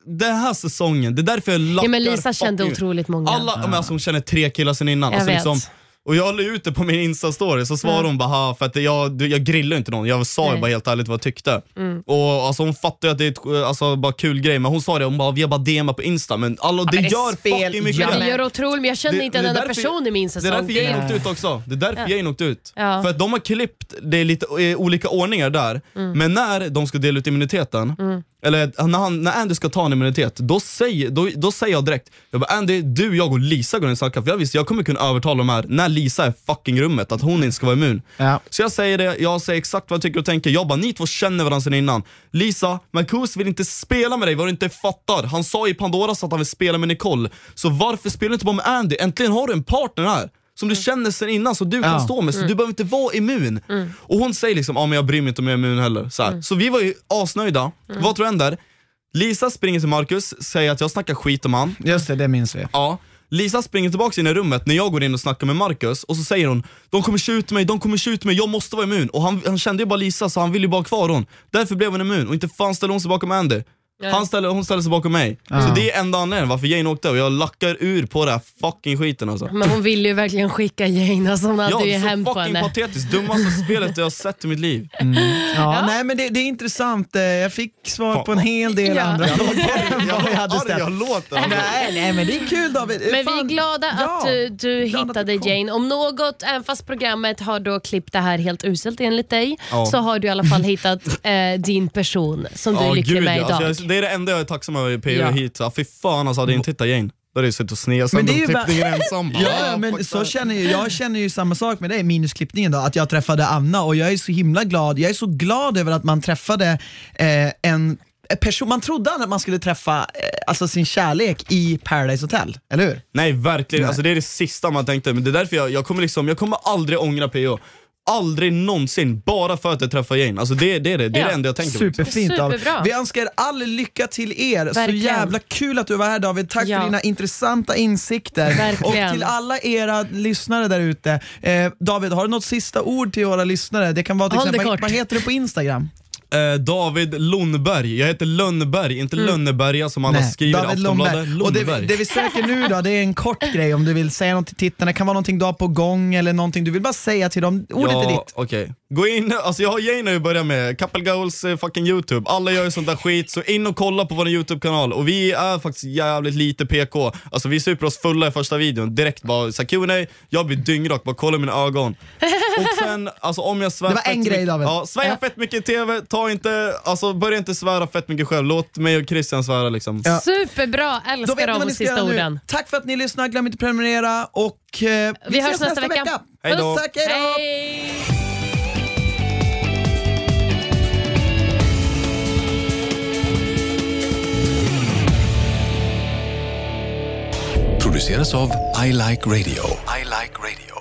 den här säsongen, det är därför jag lackar Ja, men Lisa kände otroligt många. Alla, men alltså hon känner tre killar sen innan. Jag alltså, vet. liksom, och jag la ut det på min instastory, så svarade hon bara "Ha, för att jag, jag grillar inte någon, jag sa ju bara helt ärligt vad jag tyckte. Mm. Och alltså, Hon fattar ju att det är ett, alltså, bara kul grej, men hon sa det, hon bara vi har bara DMat på insta, men alltså, det, men det är gör spel, fucking mycket ja, Ja, det gör otroligt, men jag känner Det- inte en är enda person i min Det är säsong. därför Jane Det- åkte ut också. Det är därför Jane åkte ut. Ja. För att de har klippt, det är lite eh, olika ordningar där, Mm. men när de ska dela ut immuniteten, eller när, han, när Andy ska ta en immunitet, då säger, då, då säger jag direkt, jag bara Andy, du, jag och Lisa går in och snackar, för jag visste jag kommer kunna övertala de här, när Lisa är fucking i rummet, att hon inte ska vara immun. Ja. Så jag säger det, jag säger exakt vad jag tycker och tänker, jag bara ni två känner varandra sedan innan. Lisa, Marcus vill inte spela med dig vad du inte fattar. Han sa i Pandoras att han vill spela med Nicole, så varför spelar du inte bara med Andy? Äntligen har du en partner här. Som du känner sedan innan, så du kan Ja. stå med, så du behöver inte vara immun. Och hon säger liksom, ja men jag bryr mig inte om jag är immun heller. Så, här. så vi var ju asnöjda. Vad tror du händer? Lisa springer till Marcus, säger att jag snackar skit om han. Just det, det minns vi. Ja. Lisa springer tillbaka in i rummet när jag går in och snackar med Marcus och så säger hon De kommer skjuta mig, de kommer skjuta mig, jag måste vara immun. Och han, han kände ju bara Lisa så han ville ju bara ha kvar hon. Därför blev hon immun och inte fan ställde hon sig bakom Andy. Han ställer, hon ställer sig bakom mig. Så det är enda anledningen varför Jane åkte och jag lackar ur på det här fucking skiten alltså. Men hon ville ju verkligen skicka Jane, alltså hon hade Ja, ju så hem på fucking henne. patetiskt. Dummaste spelet jag har sett i mitt liv. Ja, Nej, men det, det är intressant. Eh, Jag fick svar Fan. på en hel del Ja. andra frågor än vad jag hade ställt. jag låter. alltså. Nej, nej, men det är kul David. Men vi är Fan, glada ja. att du, du att hittade kom. Jane. Om något, även fast programmet har då klippt det här helt uselt enligt dig, Ja. så har du i alla fall hittat eh, din person som du är Ja, lycklig gud, med ja. idag. Alltså, jag, det är det enda jag är tacksam över i PO Ja. hit. Ja, fy fan alltså, hade jag inte hittat Jane, då hade jag suttit och sneat sönder klippningen ensam. Ja, Ah, men så känner jag, jag känner ju samma sak med dig, minus klippningen då, att jag träffade Anna och jag är så himla glad, jag är så glad över att man träffade eh, en person, man trodde att man skulle träffa eh, alltså sin kärlek i Paradise Hotel, eller hur? Nej verkligen, Nej. Alltså, det är det sista man tänkte. Men det är därför jag, jag kommer liksom, jag kommer aldrig ångra PO. Aldrig någonsin, bara för att jag träffar Jane. Alltså det, det är det, det, är Ja. det enda jag tänker på. Superfint David. Superbra. Vi önskar er all lycka till er. Så Verkligen. jävla kul att du var här David. Tack Ja. för dina intressanta insikter. Verkligen. Och till alla era lyssnare där ute. Eh, David, har du något sista ord till våra lyssnare? Det kan vara till Håll exempel, vad heter du på Instagram? Eh, David Lundberg. Jag heter Lönnberg, inte Lönneberga som alla skriver i David Aftonbladet. Lundberg. Och det, det vi söker nu då, det är en kort grej om du vill säga något till tittarna. Det kan vara någonting du har på gång eller någonting du vill bara säga till dem. Ordet är ja, ditt. okej. Gå in, alltså jag har Jane att börja med, Couple Goals eh, fucking YouTube. Alla gör ju sånt där skit, så in och kolla på vår YouTube-kanal. Och vi är faktiskt jävligt lite PK. Alltså vi super oss fulla i första videon, direkt bara så Q&A, jag blir dyngrak, bara kolla i mina ögon. Och sen, alltså om jag svär Det var en grej, David. Ja, svär jag fett mycket i TV, ta inte, alltså börja inte svära fett mycket själv. Låt mig och Christian svära liksom. Ja. Superbra, älskar ska sista orden. Tack för att ni lyssnar, glöm inte att prenumerera och eh, vi, Vi hörs ses nästa vecka. Hej då. Tack, hej då! Hej! produceras av I Like Radio.